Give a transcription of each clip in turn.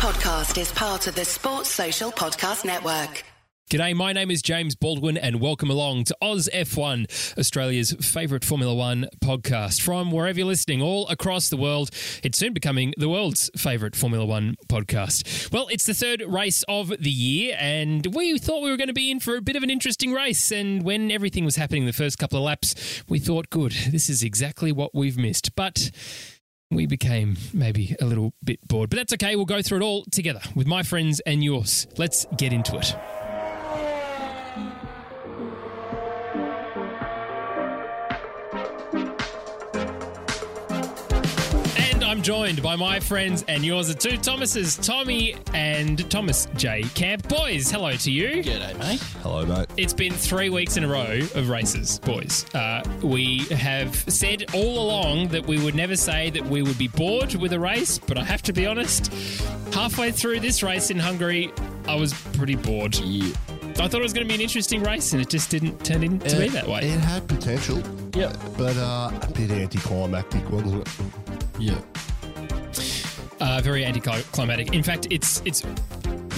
podcast is part of the Sports Social Podcast Network. G'day, my name is James Baldwin, and welcome along to Oz F1, Australia's favourite Formula One podcast. From wherever you're listening, all across the world, it's soon becoming the world's favourite Formula One podcast. Well, it's the third race of the year, and we thought we were going to be in for a bit of an interesting race. And when everything was happening the first couple of laps, we thought, good, this is exactly what we've missed. But we became maybe a little bit bored. But that's okay, we'll go through it all together with my friends and yours. Let's get into it. I'm joined by my friends and yours are two Thomases, Tommy and Thomas J. Camp. Boys, hello to you. G'day, mate. Hello, mate. It's been three weeks in a row of races, boys. Uh, we have said all along that we would never say that we would be bored with a race, but I have to be honest, halfway through this race in Hungary, I was pretty bored. Yeah. I thought it was going to be an interesting race, and it just didn't turn in to be that way. It had potential. Yep. But uh, a bit anticlimactic, wasn't it? Yeah. Uh, very anticlimactic. In fact, it's it's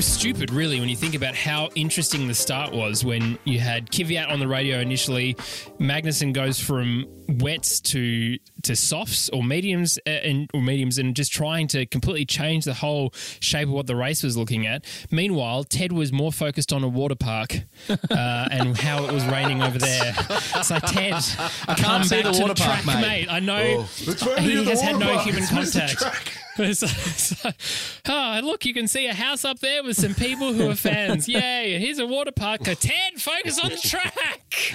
stupid, really, when you think about how interesting the start was when you had Kvyat on the radio initially. Magnussen goes from wets to to softs or mediums uh, and or mediums, and just trying to completely change the whole shape of what the race was looking at. Meanwhile, Ted was more focused on a water park uh, and how it was raining over there. It's like Ted, I can't see the water park, track, mate. I know Oh, he has had no park. human It's missed the contact. Track. It's like- it's like, oh, look, you can see a house up there with some people who are fans. Yay, here's a water park. Ted, focus on the track.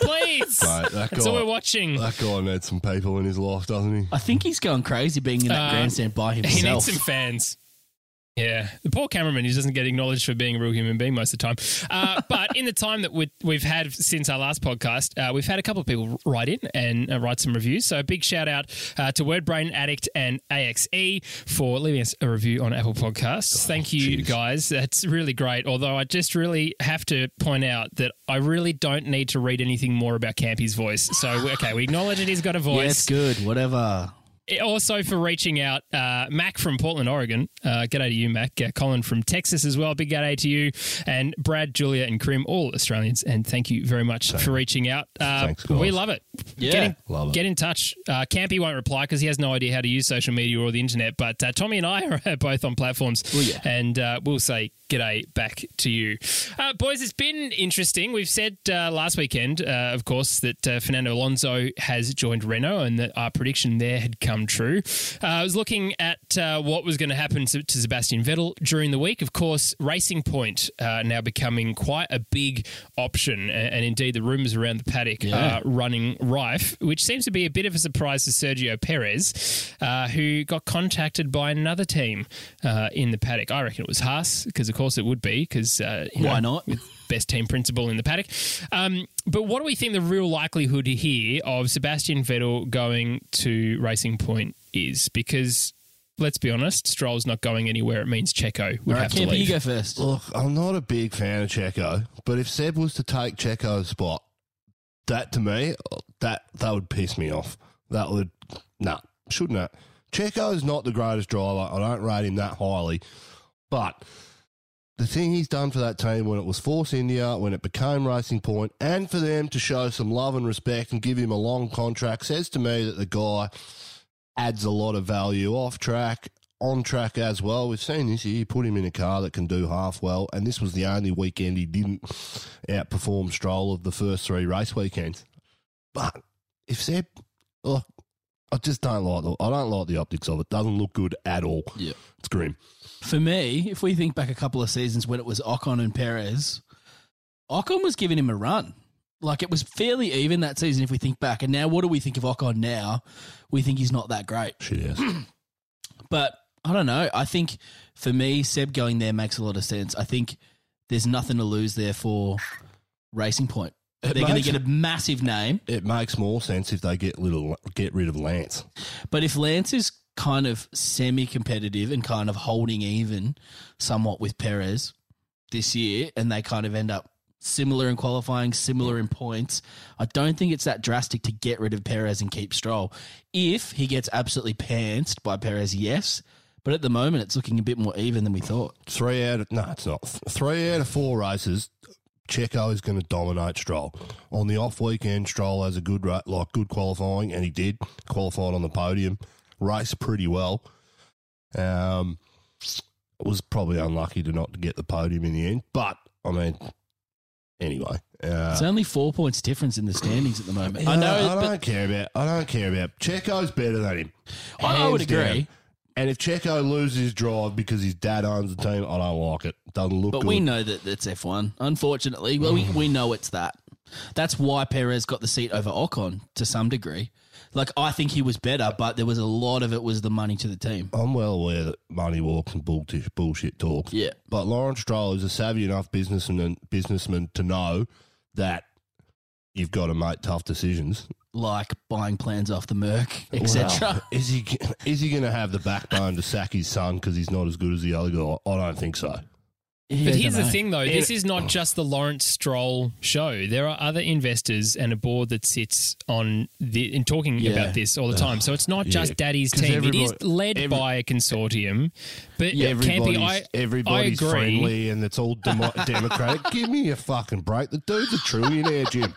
Please. Mate, that That's all we're watching. That guy needs some people in his life, doesn't he? I think he's going crazy being in that Uh, grandstand by himself. He himself. needs some fans. Yeah, the poor cameraman who doesn't get acknowledged for being a real human being most of the time. Uh, but in the time that we, we've had since our last podcast, uh, we've had a couple of people write in and uh, write some reviews. So a big shout out uh, to Wordbrain Addict and AXE for leaving us a review on Apple Podcasts. Thank you, jeez. guys. That's really great. Although I just really have to point out that I really don't need to read anything more about Campy's voice. So okay, we acknowledge that he's got a voice yeah, it's good. Whatever. Also for reaching out, uh, Mac from Portland, Oregon. Uh, g'day to you, Mac. Uh, Colin from Texas as well. Big g'day to you. And Brad, Julia, and Krim, all Australians. And thank you very much for reaching out. Uh, Thanks, guys. we love it. Yeah, get in, love it. Get in touch. Uh, Campy won't reply because he has no idea how to use social media or the internet. But uh, Tommy and I are both on platforms. Oh, yeah. And uh, we'll say g'day back to you. Uh, boys, it's been interesting. We've said uh, last weekend, uh, of course, that uh, Fernando Alonso has joined Renault and that our prediction there had come true. Uh, I was looking at uh, what was going to happen to, to Sebastian Vettel during the week. Of course, Racing Point uh, now becoming quite a big option, and, and indeed the rumours around the paddock Yeah. are running rife, which seems to be a bit of a surprise to Sergio Perez, uh, who got contacted by another team uh, in the paddock. I reckon it was Haas, because of course it would be, because uh, Why know, not? With best team principal in the paddock. Um, but what do we think the real likelihood here of Sebastian Vettel going to Racing Point is? Because let's be honest, Stroll's not going anywhere. It means Checo would All right, have to Campy, you go first. Look, I'm not a big fan of Checo, but if Seb was to take Checo's spot, that to me, that that would piss me off. That would, nah, shouldn't it? Checo's not the greatest driver. I don't rate him that highly, but the thing he's done for that team when it was Force India, when it became Racing Point, and for them to show some love and respect and give him a long contract says to me that the guy adds a lot of value off track, on track as well. We've seen this year, you put him in a car that can do half well, and this was the only weekend he didn't outperform Stroll of the first three race weekends. But if Seb, look, I just don't like the, I don't like the optics of it. Doesn't look good at all. Yeah. It's grim. For me, if we think back a couple of seasons when it was Ocon and Perez, Ocon was giving him a run. Like it was fairly even that season if we think back. And now, what do we think of Ocon now? We think he's not that great. Shit is. But I don't know. I think for me, Seb going there makes a lot of sense. I think there's nothing to lose there for Racing Point. It They're going to get a massive name. It makes more sense if they get little get rid of Lance. But if Lance is kind of semi competitive and kind of holding even somewhat with Perez this year, and they kind of end up similar in qualifying, similar in points, I don't think it's that drastic to get rid of Perez and keep Stroll. If he gets absolutely pantsed by Perez, yes. But at the moment, it's looking a bit more even than we thought. Three out of no, it's not. Three out of four races, Checo is going to dominate Stroll. On the off weekend, Stroll has a good like good qualifying, and he did qualified on the podium, raced pretty well. Um, was probably unlucky to not get the podium in the end, but I mean, anyway. Uh, It's only four points difference in the standings at the moment. I I know, I don't care about. I don't care about. Checo's better than him. I, would Hands agree. down. And if Checo loses his drive because his dad owns the team, I don't like it. Doesn't look But good. we know that it's F1. Unfortunately, well, we, we know it's that. That's why Perez got the seat over Ocon to some degree. Like I think he was better, but there was a lot of it was the money to the team. I'm well aware that money walks and bullshit, bullshit talk. Yeah. But Lawrence Stroll is a savvy enough businessman businessman to know that you've got to make tough decisions. Like buying plans off the Merc, etc. Well, is he is he going to have the backbone to sack his son because he's not as good as the other guy? I don't think so. But here's the thing, though. This is not oh. just the Lawrence Stroll show. There are other investors and a board that sits on the in talking Yeah. about this all the time. So it's not just Yeah, Daddy's team. It is led every- by a consortium. But Everybody's, Campy, I, everybody's I agree. friendly and it's all demo- democratic. Give me a fucking break. The dude's a trillionaire, Jim.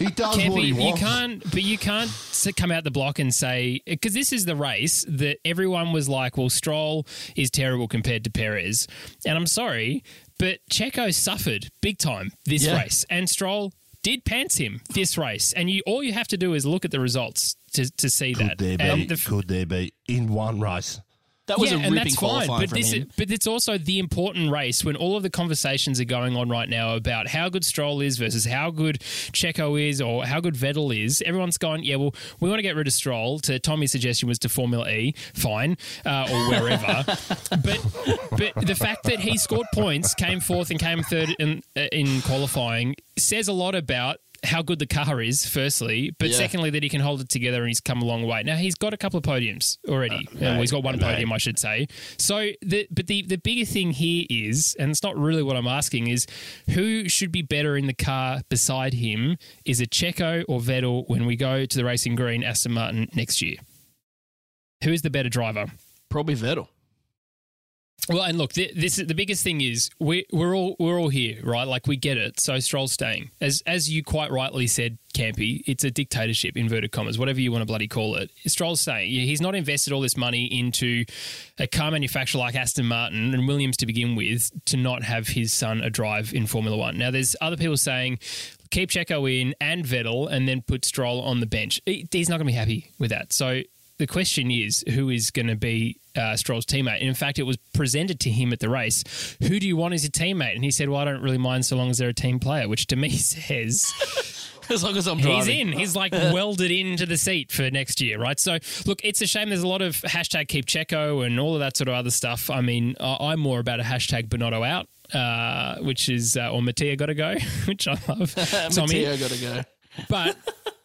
He does what he you can't, but you can't come out the block and say because this is the race that everyone was like, "Well, Stroll is terrible compared to Perez," and I'm sorry, but Checo suffered big time this Yeah. race, and Stroll did pants him this race, and you all you have to do is look at the results to to see Could that. there be? And the f- could there be in one race? That was yeah, a and ripping that's fine. But this, is, but it's also the important race when all of the conversations are going on right now about how good Stroll is versus how good Checo is or how good Vettel is. Everyone's going, yeah, well, we want to get rid of Stroll. To Tommy's suggestion was to Formula E, fine, uh, or wherever. but but the fact that he scored points, came fourth, and came third in uh, in qualifying says a lot about how good the car is, firstly, but Yeah. secondly, that he can hold it together and he's come a long way. Now, he's got a couple of podiums already. Uh, he's got one podium, I should say. So, the, but the, the bigger thing here is, and it's not really what I'm asking, is who should be better in the car beside him? Is it Checo or Vettel when we go to the Racing Green Aston Martin next year? Who is the better driver? Probably Vettel. Well, and look, th- this is the biggest thing is we we're all we're all here, right? Like we get it. So Stroll's staying, as as you quite rightly said, Campy. It's a dictatorship, inverted commas, whatever you want to bloody call it. Stroll's staying. He's not invested all this money into a car manufacturer like Aston Martin and Williams to begin with to not have his son a drive in Formula One. Now, there's other people saying. Keep Checo in and Vettel, and then put Stroll on the bench. He's not going to be happy with that. So the question is who is going to be uh, Stroll's teammate. And in fact, it was presented to him at the race. Who do you want as your teammate? And he said, "Well, I don't really mind so long as they're a team player," which to me says As long as I'm driving. he's in. He's like welded into the seat for next year, right? So look, it's a shame. There's a lot of hashtag keep Checo and all of that sort of other stuff. I mean, I'm more about a hashtag Binotto out. Uh, which is uh, or Mattia got to go, which I love. Matteo got to go. but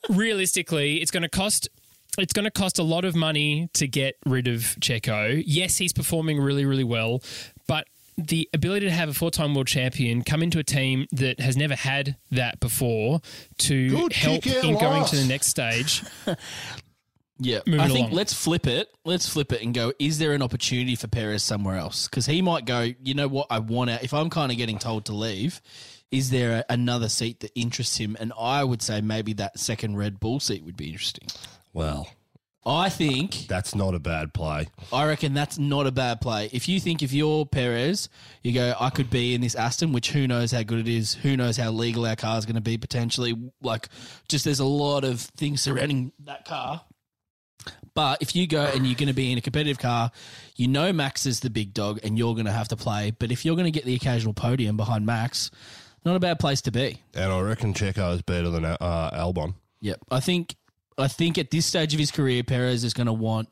realistically, it's going to cost. It's going to cost a lot of money to get rid of Checo. Yes, he's performing really, really well, but the ability to have a four-time world champion come into a team that has never had that before to Good help kick out in going loss. to the next stage. Yeah, Moving I think along. let's flip it. Let's flip it and go. Is there an opportunity for Perez somewhere else? Because he might go. You know what? I want out. If I'm kind of getting told to leave, is there a, another seat that interests him? And I would say maybe that second Red Bull seat would be interesting. Well, I think. that's not a bad play. I reckon that's not a bad play. If you think if you're Perez, you go, I could be in this Aston, which who knows how good it is, who knows how legal our car is going to be potentially. Like, just there's a lot of things surrounding that car. But if you go and you're going to be in a competitive car, you know Max is the big dog and you're going to have to play. But if you're going to get the occasional podium behind Max, not a bad place to be. And I reckon Checo is better than uh, Albon. Yep. I think I think at this stage of his career, Perez is going to want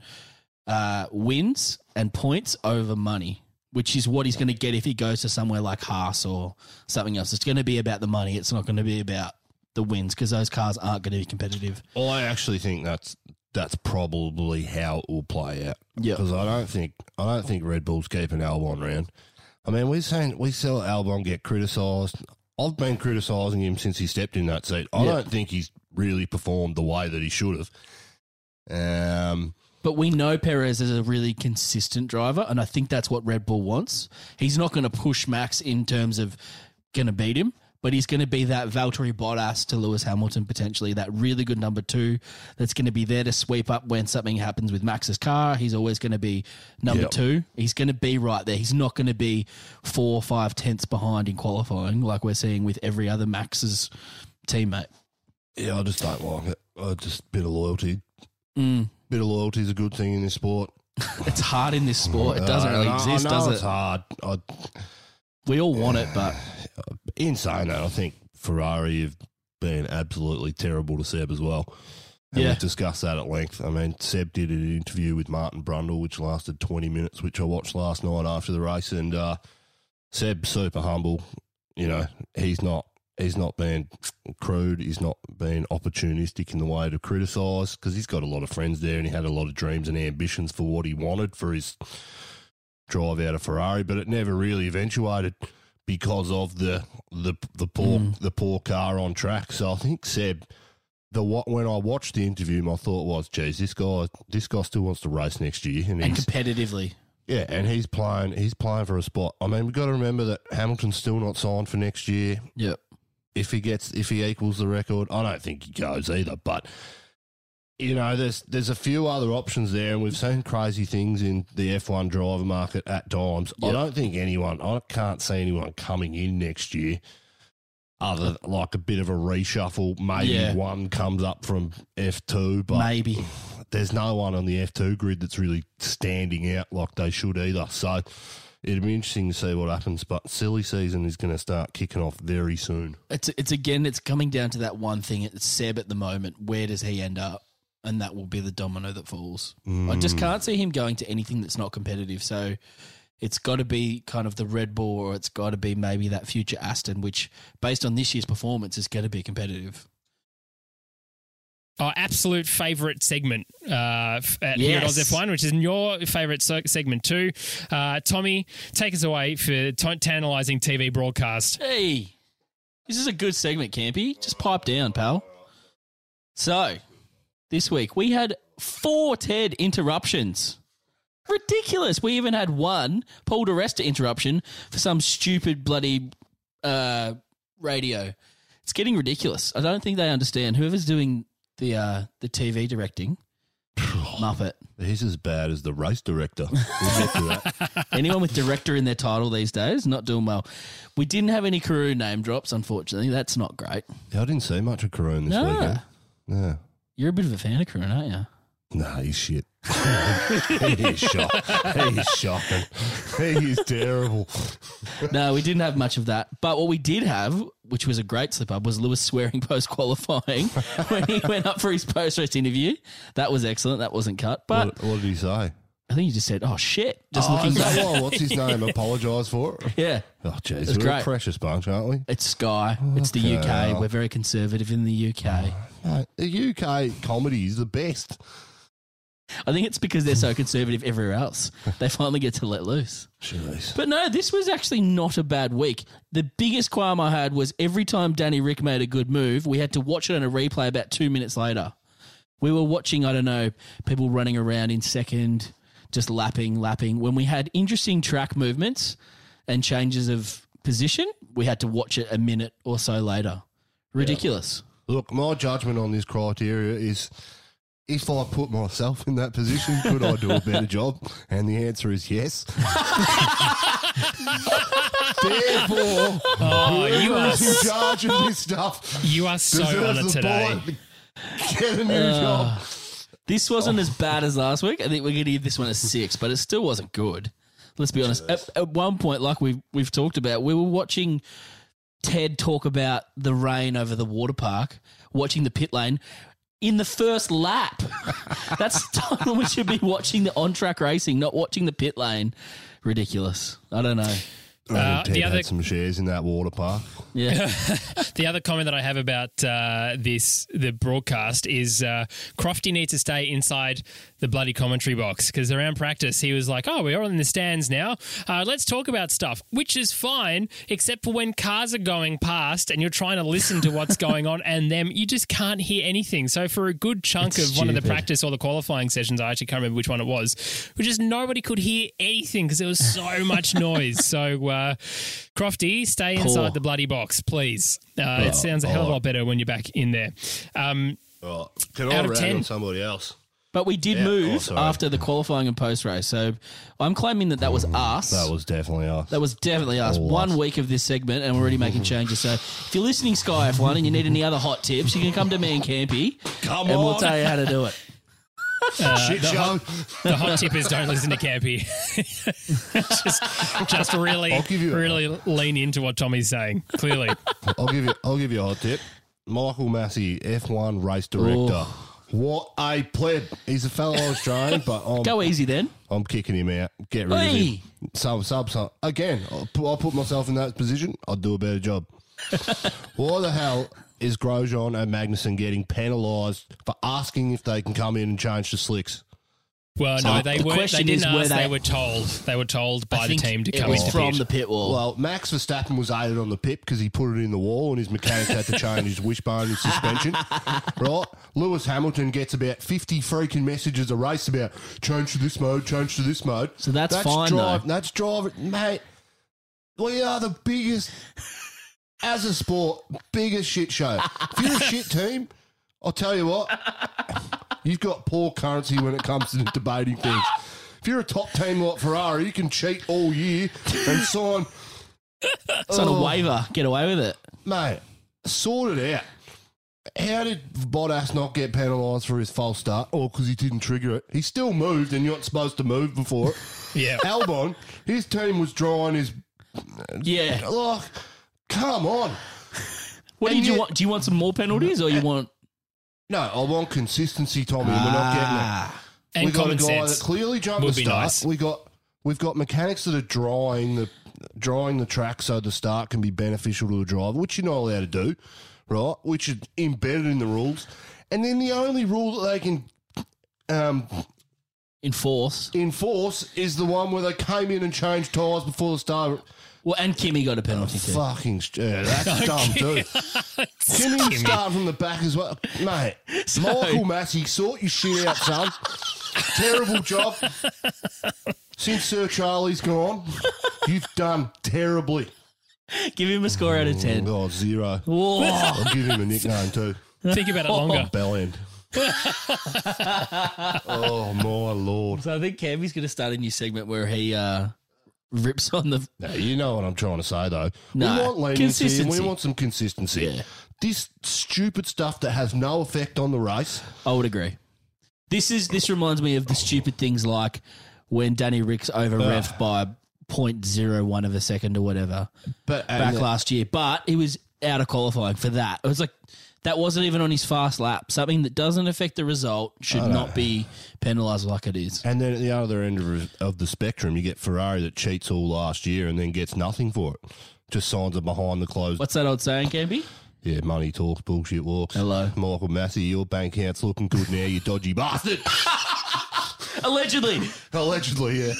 uh, wins and points over money, which is what he's going to get if he goes to somewhere like Haas or something else. It's going to be about the money. It's not going to be about the wins because those cars aren't going to be competitive. I actually think that's that's probably how it will play out. Yeah. because I don't think I don't think Red Bull's keeping Albon around. I mean, we're saying we saw Albon get criticised. I've been criticising him since he stepped in that seat. I don't think he's really performed the way that he should have. Um, But we know Perez is a really consistent driver, and I think that's what Red Bull wants. He's not going to push Max in terms of going to beat him, but he's going to be that Valtteri Bottas to Lewis Hamilton potentially, that really good number two that's going to be there to sweep up when something happens with Max's car. He's always going to be number Yep. two. He's going to be right there. He's not going to be four or five tenths behind in qualifying like we're seeing with every other Max's teammate. Yeah, I just don't like it. I just bit of loyalty. Mm. Bit of loyalty is a good thing in this sport. It's hard in this sport. It doesn't really I- I exist, know does it's it? hard. I, We all want it, but in saying that, I think Ferrari have been absolutely terrible to Seb as well. And Yeah. we've discussed that at length. I mean, Seb did an interview with Martin Brundle, which lasted 20 minutes, which I watched last night after the race. And uh, Seb's super humble. You know, he's not. He's not being crude. He's not being opportunistic in the way to criticise because he's got a lot of friends there and he had a lot of dreams and ambitions for what he wanted for his drive out of Ferrari, but it never really eventuated because of the the the poor mm. the poor car on track. So I think Seb, the what when I watched the interview, my thought was, "Geez, this guy this guy still wants to race next year, and and competitively. yeah, and he's playing he's playing for a spot. I mean, we've got to remember that Hamilton's still not signed for next year. Yep. If he gets if he equals the record, I don't think he goes either, but. You know, there's there's a few other options there, and we've seen crazy things in the F1 driver market at times. I don't think anyone, I can't see anyone coming in next year, other like a bit of a reshuffle. Maybe Yeah. one comes up from F2, but Maybe. there's no one on the F2 grid that's really standing out like they should either. So it'd be interesting to see what happens. But silly season is going to start kicking off very soon. It's it's again, it's coming down to that one thing. It's Seb at the moment. Where does he end up? And that will be the domino that falls. I just hmm. can't see him going to anything that's not competitive. So it's got to be kind of the Red Bull, or it's got to be maybe that future Aston, which, based on this year's performance, is going to be competitive. Our absolute favourite segment uh, at here at Oz Yes. F1, which is your favourite se- segment too. Uh, Tommy, take us away for t- tantalising TV broadcast. Hey, this is a good segment, Campy. Just pipe down, pal. So, this week we had four TED interruptions. Ridiculous. We even had one Paul di Resta interruption for some stupid bloody uh, radio. It's getting ridiculous. I don't think they understand. Whoever's doing the uh, the TV directing, Muppet. He's as bad as the race director. We'll get to that. Anyone with director in their title these days, not doing well. We didn't have any Karun name drops, unfortunately. That's not great. Yeah, I didn't see much of Karun this No. weekend. Yeah. You're a bit of a fan of Karun, aren't you? Nah, he's shit. he is shocking. He is shocking. He is terrible. No, we didn't have much of that. But what we did have, which was a great slip up, was Lewis swearing post qualifying when he went up for his post race interview. That was excellent. That wasn't cut. But What, what did he say? I think he just said, "Oh shit!" Just oh, looking back. why? What's his name? Apologise for it. Yeah, Oh, jeez, we're great. a precious bunch, aren't we? it's Sky. It's the UK. We're very conservative in the UK. Mate, the UK comedy is the best. I think it's because they're so conservative everywhere else. They finally get to let loose. Jeez. But no, this was actually not a bad week. The biggest qualm I had was every time Danny Rick made a good move, we had to watch it on a replay about two minutes later. We were watching, I don't know, people running around in second, just lapping, lapping. When we had interesting track movements and changes of position, we had to watch it a minute or so later. Ridiculous. Look, my judgment on this criteria is if I put myself in that position, could I do a better job? And the answer is yes. Therefore, Oh, you are in charge of this stuff you are so on it today. bullet. Get a new uh, job. This wasn't as bad as last week. I think we're going to give this one a six, but it still wasn't good. Let's be honest. At, at one point, like we've we've talked about, we were watching Ted talk about the rain over the water park, watching the pit lane in the first lap. That's the time when we should be watching the on track racing, not watching the pit lane. Ridiculous. I don't know. I Uh, Ted the had other- some shares in that water park. Yeah. The other comment that I have about uh, this the broadcast is uh, Crofty needs to stay inside the bloody commentary box because around practice he was like, "Oh, we're all in the stands now. Uh, let's talk about stuff," which is fine, except for when cars are going past and you're trying to listen to what's going on, and them you just can't hear anything. So for a good chunk It's of one of the practice or the qualifying sessions, I actually can't remember which one it was, which is nobody could hear anything because there was so much noise. So uh, Crofty, stay Poor. inside the bloody box, please. Uh, it sounds a hell of a lot better when you're back in there. Um, Right. Can Out I of rag 10. on somebody else? But we did Yeah. Oh, move sorry. after the qualifying and post race. So I'm claiming that that was us. That was definitely us. That was definitely us. All One us. week of this segment, and we're already making changes. So if you're listening, Sky F1, and you need any other hot tips, you can come to me and Campy, Come and we'll tell you how to do it. Uh, Shit show. the hot tip is don't listen to Campy. just, just really, I'll give you- really lean into what Tommy's saying. Clearly, I'll give you. I'll give you a hot tip. Michael Masi, F1 race director. What a pleb! He's a fellow Australian, but I'm, Go easy then. I'm kicking him out. Get rid of him. Sub, sub, sub. Again, I'll put, I'll put myself in that position. I'll do a better job. Why the hell is Grosjean and Magnussen getting penalised for asking if they can come in and change the slicks? well, So no, they the weren't. They question didn't is, were ask. They, they- were told. They were told by the team to it come was into from pit. the pit wall. Well, Max Verstappen was aided on the pit because he put it in the wall and his mechanic had to change his wishbone and suspension. right? Lewis Hamilton gets about 50 freaking messages a race about change to this mode, change to this mode. So that's fine, drive, though. That's driving. Mate, we are the biggest, as a sport, biggest shit show. If you're a shit team, I'll tell you what, you've got poor currency when it comes to debating things. If you're a top team like Ferrari, you can cheat all year and sign it's on a Oh. waiver. Get away with it. Mate, sort it out. How did Bottas not get penalised for his false start? Or because he didn't trigger it? He still moved and you're not supposed to move before it. Yeah. Albon, his team was drawing his. Yeah. Like, come on. What And did you yet- want? Do you want some more penalties, or you want? No, I want consistency, Tommy. and We're not getting it. Ah. And we got a common guy sense. that clearly jumped would the be start. nice. We got we've got mechanics that are drawing the drawing the track so the start can be beneficial to the driver, which you're not allowed to do, right? Which is embedded in the rules. And then the only rule that they can um, Enforce. enforce is the one where they came in and changed tyres before the start. Well, and Kimi got a penalty too. Fucking st- yeah, that's dumb too. Kimi, you start from the back as well, mate? Michael Masi, sort your shit out, son. Terrible job. Since Sir Charlie's gone, you've done terribly. Give him a score out of ten. Oh, zero. Whoa. I'll give him a nickname too. Think about it longer. Bell end. oh my lord! So I think Campy's going to start a new segment where he uh, rips on the. Now, you know what I'm trying to say, though. No, we want leniency and we want some consistency. Yeah. This stupid stuff that has no effect on the race. I would agree. This is this reminds me of the stupid things like when Danny Ricks over revved by 0.01 of a second or whatever But back last year, but he was out of qualifying for that. It was like that wasn't even on his fast lap. Something that doesn't affect the result should not be penalised like it is. And then at the other end of, of the spectrum, you get Ferrari that cheats all last year and then gets nothing for it. Just signs a behind the closed. What's that old saying, Campy? Yeah, money talks, bullshit walks. Hello. Michael Masi, your bank account's looking good now, you dodgy bastard. Allegedly. Allegedly, yeah.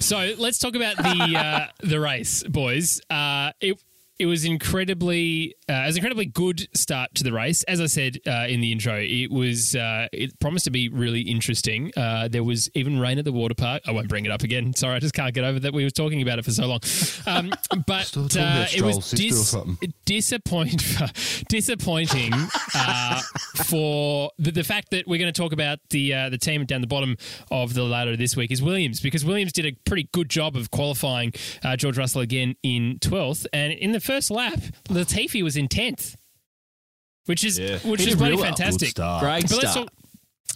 So let's talk about the uh, the race, boys. Uh, it it was incredibly uh, was an incredibly good start to the race. As I said uh, in the intro, it was uh, it promised to be really interesting. Uh, there was even rain at the water park. I won't bring it up again. Sorry, I just can't get over that we were talking about it for so long. Um, but uh, it was Stroll's sister or something. disappoint disappointing uh, for the, the fact that we're going to talk about the uh, the team down the bottom of the ladder this week is Williams because Williams did a pretty good job of qualifying uh, George Russell again in twelfth, and in the first lap, Latifi was in tenth, which is Yeah. which He is did bloody real well. fantastic. Good start. Great But let's start. talk,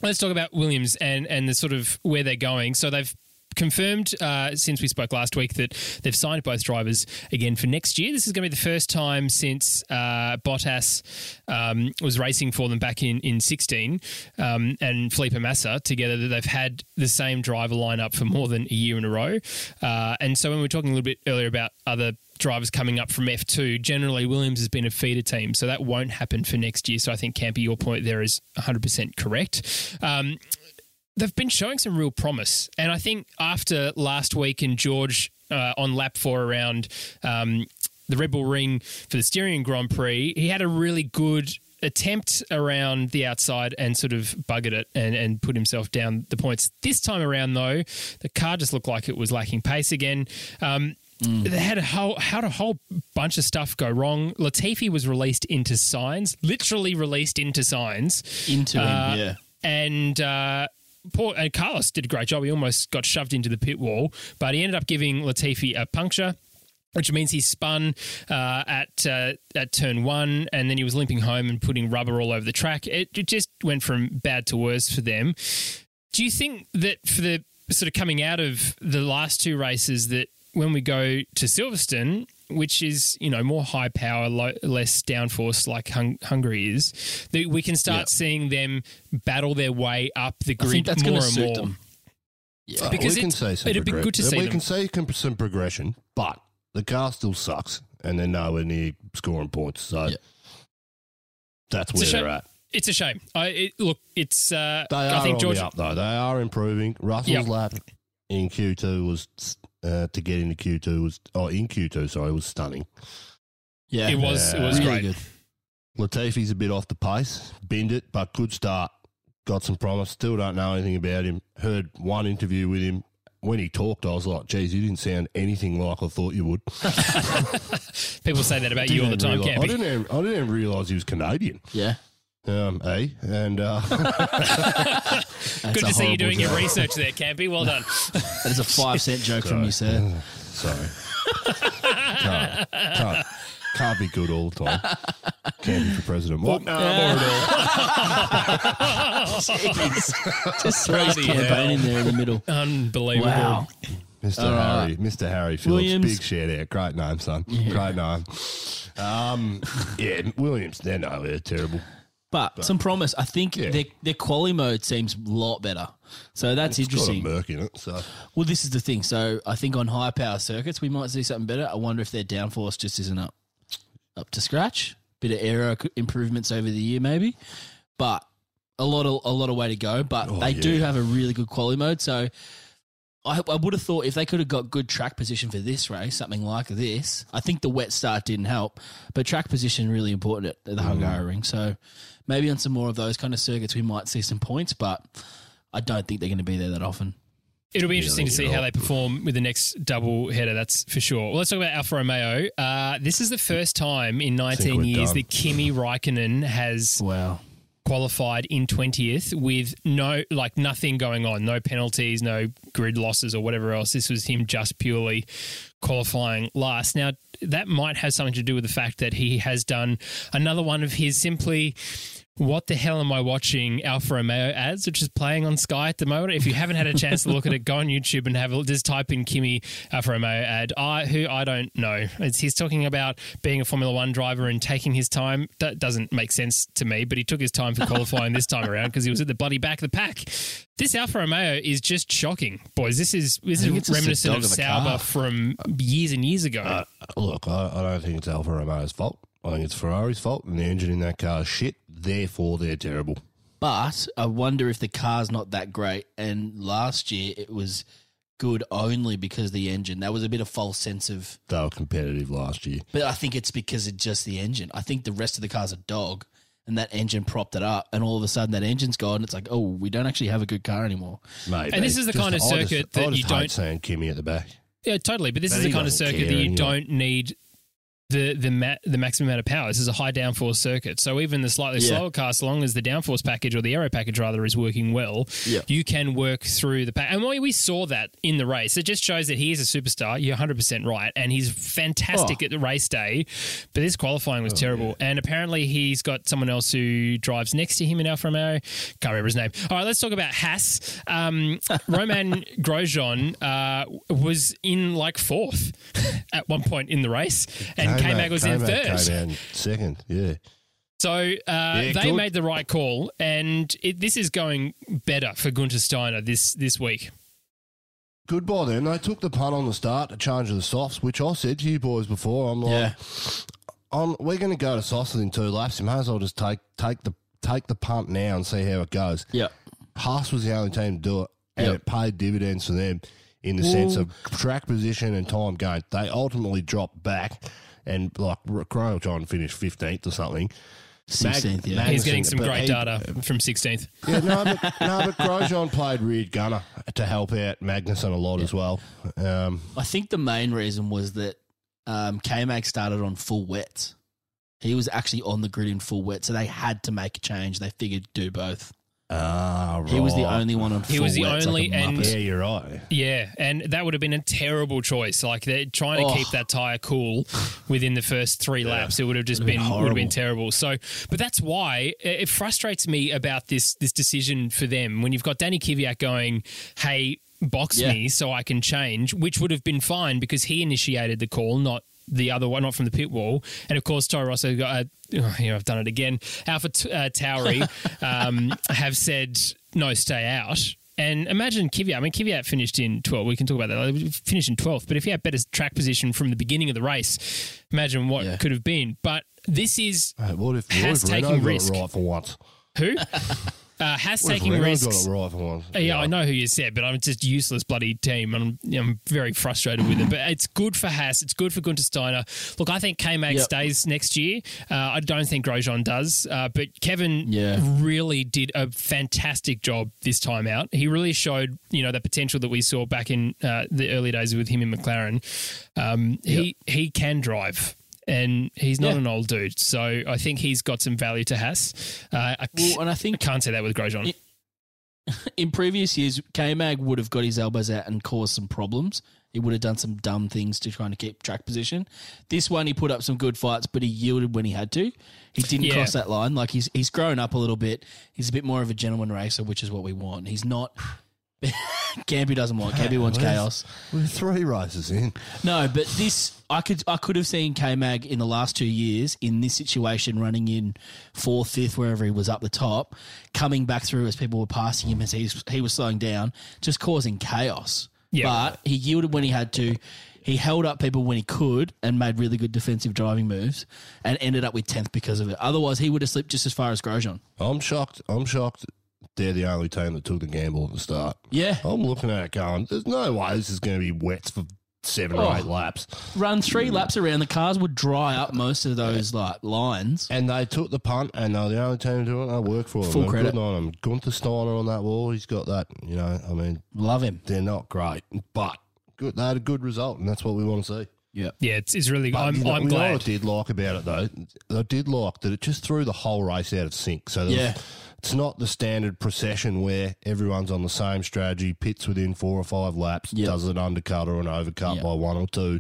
let's talk about Williams and and the sort of where they're going. So they've confirmed uh, since we spoke last week that they've signed both drivers again for next year. This is going to be the first time since uh, Bottas um, was racing for them back in in 16 um, and Felipe Massa together that they've had the same driver lineup for more than a year in a row. Uh, and so when we were talking a little bit earlier about other drivers coming up from F2, generally Williams has been a feeder team, so that won't happen for next year. So I think Campy, your point there is 100% correct. Um, they've been showing some real promise. And I think after last week and George uh, on lap four around um, the Red Bull Ring for the Styrian Grand Prix, he had a really good attempt around the outside and sort of buggered it and, and put himself down the points. This time around, though, the car just looked like it was lacking pace again. Um, They had a whole had a whole bunch of stuff go wrong. Latifi was released into signs, literally released into signs Into him, Uh, yeah. and uh, and Carlos did a great job. He almost got shoved into the pit wall, but he ended up giving Latifi a puncture. Which means he spun uh, at uh, at turn one, and then he was limping home and putting rubber all over the track. It, it just went from bad to worse for them. Do you think that for the sort of coming out of the last two races, that when we go to Silverstone, which is you know more high power, low, less downforce like hung- Hungary is, that we can start Yeah. seeing them battle their way up the I grid think that's more going to and suit more. them. Yeah. Because we can it's- see some it'd be good to see We them. can see com- some progression, but the car still sucks, and they're nowhere near scoring points. So Yeah. that's It's where shame. they're at. It's a shame. I it, look. It's. Uh, They I are think on George. the up though. They are improving. Russell's Yep. lap in Q two was uh, to get into Q two was oh in Q two sorry was stunning. Yeah. It was. It was really great. good. Latifi's a bit off the pace, binned it, but good start. Got some promise. Still don't know anything about him. Heard one interview with him. When he talked, I was like, geez, you didn't sound anything like I thought you would. People say that about you all the time, realise- I didn't, even, I didn't even realise he was Canadian. Yeah. Um, eh? And uh, Good to see you horrible doing your research there, Campy. Well done. That is a five cent joke from you, sir. sorry, can't, can't, can't be good all the time. Can't be for president. What? Just throw his Bloody campaign hell. in there in the middle. Unbelievable. Wow. Mr. All right. Harry, Mr. Harry Phillips, Williams. big shout out, great name, son, great name. Um, yeah, Williams, they're no, they're terrible. But, some promise. I think Yeah. their their quali mode seems a lot better. So that's It's got a interesting. Merc in it, so Well, this is the thing. So I think on high power circuits we might see something better. I wonder if their downforce just isn't up up to scratch. Bit of aero improvements over the year, maybe, but a lot of a lot of way to go. But Oh, they do have a really good quality mode. So I, I would have thought if they could have got good track position for this race, something like this. I think the wet start didn't help, but track position really important at the Mm. Hungaroring. So maybe on some more of those kind of circuits we might see some points, but I don't think they're going to be there that often. It'll be interesting to see how they perform with the next double header, that's for sure. Well, let's talk about Alfa Romeo. Uh, this is the first time in 19 years done. that Kimi Raikkonen has Wow. qualified in 20th with no, like nothing going on, no penalties, no grid losses or whatever else. This was him just purely qualifying last. Now, that might have something to do with the fact that he has done another one of his simply. What the hell am I watching Alfa Romeo ads, which is playing on Sky at the moment? If you haven't had a chance to look at it, go on YouTube and have a just type in Kimi Alfa Romeo ad. I who I don't know. It's, he's talking about being a Formula One driver and taking his time. That doesn't make sense to me, but he took his time for qualifying this time around because he was at the bloody back of the pack. This Alfa Romeo is just shocking, boys. This is this is it's just a reminiscent of of Sauber from years and years ago. Uh, look, I, I don't think it's Alfa Romeo's fault. I think it's Ferrari's fault, and the engine in that car is shit. Therefore, they're terrible. But I wonder if the car's not that great. And last year it was good only because the engine. That was a bit of false sense of. They were competitive last year. But I think it's because of just the engine. I think the rest of the car's a dog, and that engine propped it up. And all of a sudden that engine's gone. It's like, oh, we don't actually have a good car anymore. Maybe. And this is the kind of I just- circuit that just you don't- seeing Kimi at the back. Yeah, totally. But this But is the kind of circuit that you anyway. don't need the the ma- the maximum amount of power. This is a high downforce circuit, so even the slightly Yeah. slower car, so long as the downforce package or the aero package rather is working well, Yeah. you can work through the pack. And we, we saw that in the race. It just shows that he is a superstar. You're 100 percent right, and he's fantastic Oh. at the race day. But this qualifying was terrible, and apparently he's got someone else who drives next to him in Alfa Romeo. Can't remember his name. All right, let's talk about Haas. Um, Romain Grosjean uh, was in like fourth at one point in the race, and K-Mag was in K-Mag third. Came in second, yeah. So uh, they good. made the right call, and it, this is going better for Gunter Steiner this this week. Good by them. They took the punt on the start to change the softs, which I said to you boys before. I'm like, Yeah. I'm, we're going to go to softs in two laps. You may as well just take take the take the punt now and see how it goes. Yeah. Haas was the only team to do it, and Yep. it paid dividends for them in the sense of track position and time gained. They ultimately dropped back, and like Grosjean finished fifteenth or something. 16th, yeah. He's getting some great he- data from 16th. Yeah, no, but, no, but Grosjean played rear gunner to help out Magnussen a lot as well. Um, I think the main reason was that um, K-Mag started on full wets. He was actually on the grid in full wet, so they had to make a change. They figured do both. Ah, right. He was the only one on full He was the wets, only- like a and- muppet. Yeah, you're right. Yeah, and that would have been a terrible choice. Like they're trying to Oh. keep that tire cool within the first three laps. It would have just been, been would have been terrible. So, but that's why it it frustrates me about this this decision for them when you've got Danny Kvyat going, "Hey, box Yeah. me so I can change," which would have been fine because he initiated the call, not the other one, not from the pit wall. And of course, Toro Rosso got, uh, oh, you know, I've done it again. Alpha T- uh, Tauri um, have said no, stay out. And imagine Kvyat. I mean, Kvyat finished in 12th. We can talk about that. Like, Finished in 12th. But if he had better track position from the beginning of the race, imagine what Yeah. could have been. But this is Hey, what if, what Has if taking Renault risk. it right for once? who? Uh, has What taking Renault risks. got it right for once? Yeah, I know who you said, but I'm just useless bloody team, and I'm, I'm very frustrated with it. But it's good for Haas. It's good for Gunter Steiner. Look, I think K Mag Yep. stays next year. Uh, I don't think Grosjean does, uh, but Kevin Yeah. really did a fantastic job this time out. He really showed you know the potential that we saw back in uh, the early days with him in McLaren. Um, He he can drive. And he's not Yeah. an old dude, so I think he's got some value to Haas. Uh, I, Well, and I think can't say that with Grosjean. It- in previous years, K Mag would have got his elbows out and caused some problems. He would have done some dumb things to try to keep track position. This one, he put up some good fights, but he yielded when he had to. He didn't Yeah. cross that line. Like he's he's grown up a little bit. He's a bit more of a gentleman racer, which is what we want. He's not. Campy doesn't want. Campy wants chaos. We're three races in. No, but this I could I could have seen K Mag in the last two years in this situation running in fourth, fifth, wherever he was up the top, coming back through as people were passing him as he he was slowing down, just causing chaos. Yeah. But he yielded when he had to. He held up people when he could and made really good defensive driving moves and ended up with tenth because of it. Otherwise, he would have slipped just as far as Grosjean. I'm shocked. I'm shocked. They're the only team that took the gamble at the start. Yeah, I'm looking at it going, there's no way this is going to be wet for seven or Oh. eight laps. run three laps around, the cars would dry up most of those like lines. And they took the punt, and they're the only team to do it. I work for them. Full And credit. Good on them. Gunther Steiner on that wall. He's got that. You know, I mean, Love him. they're not great, but good. They had a good result, and that's what we want to see. Yeah. Yeah, it's, it's really. But I'm, you know, I'm you know glad. what I did like about it though. I did like that it just threw the whole race out of sync. So there was- Yeah. It's not the standard procession where everyone's on the same strategy, pits within four or five laps, Yep. does an undercut or an overcut Yep. by one or two.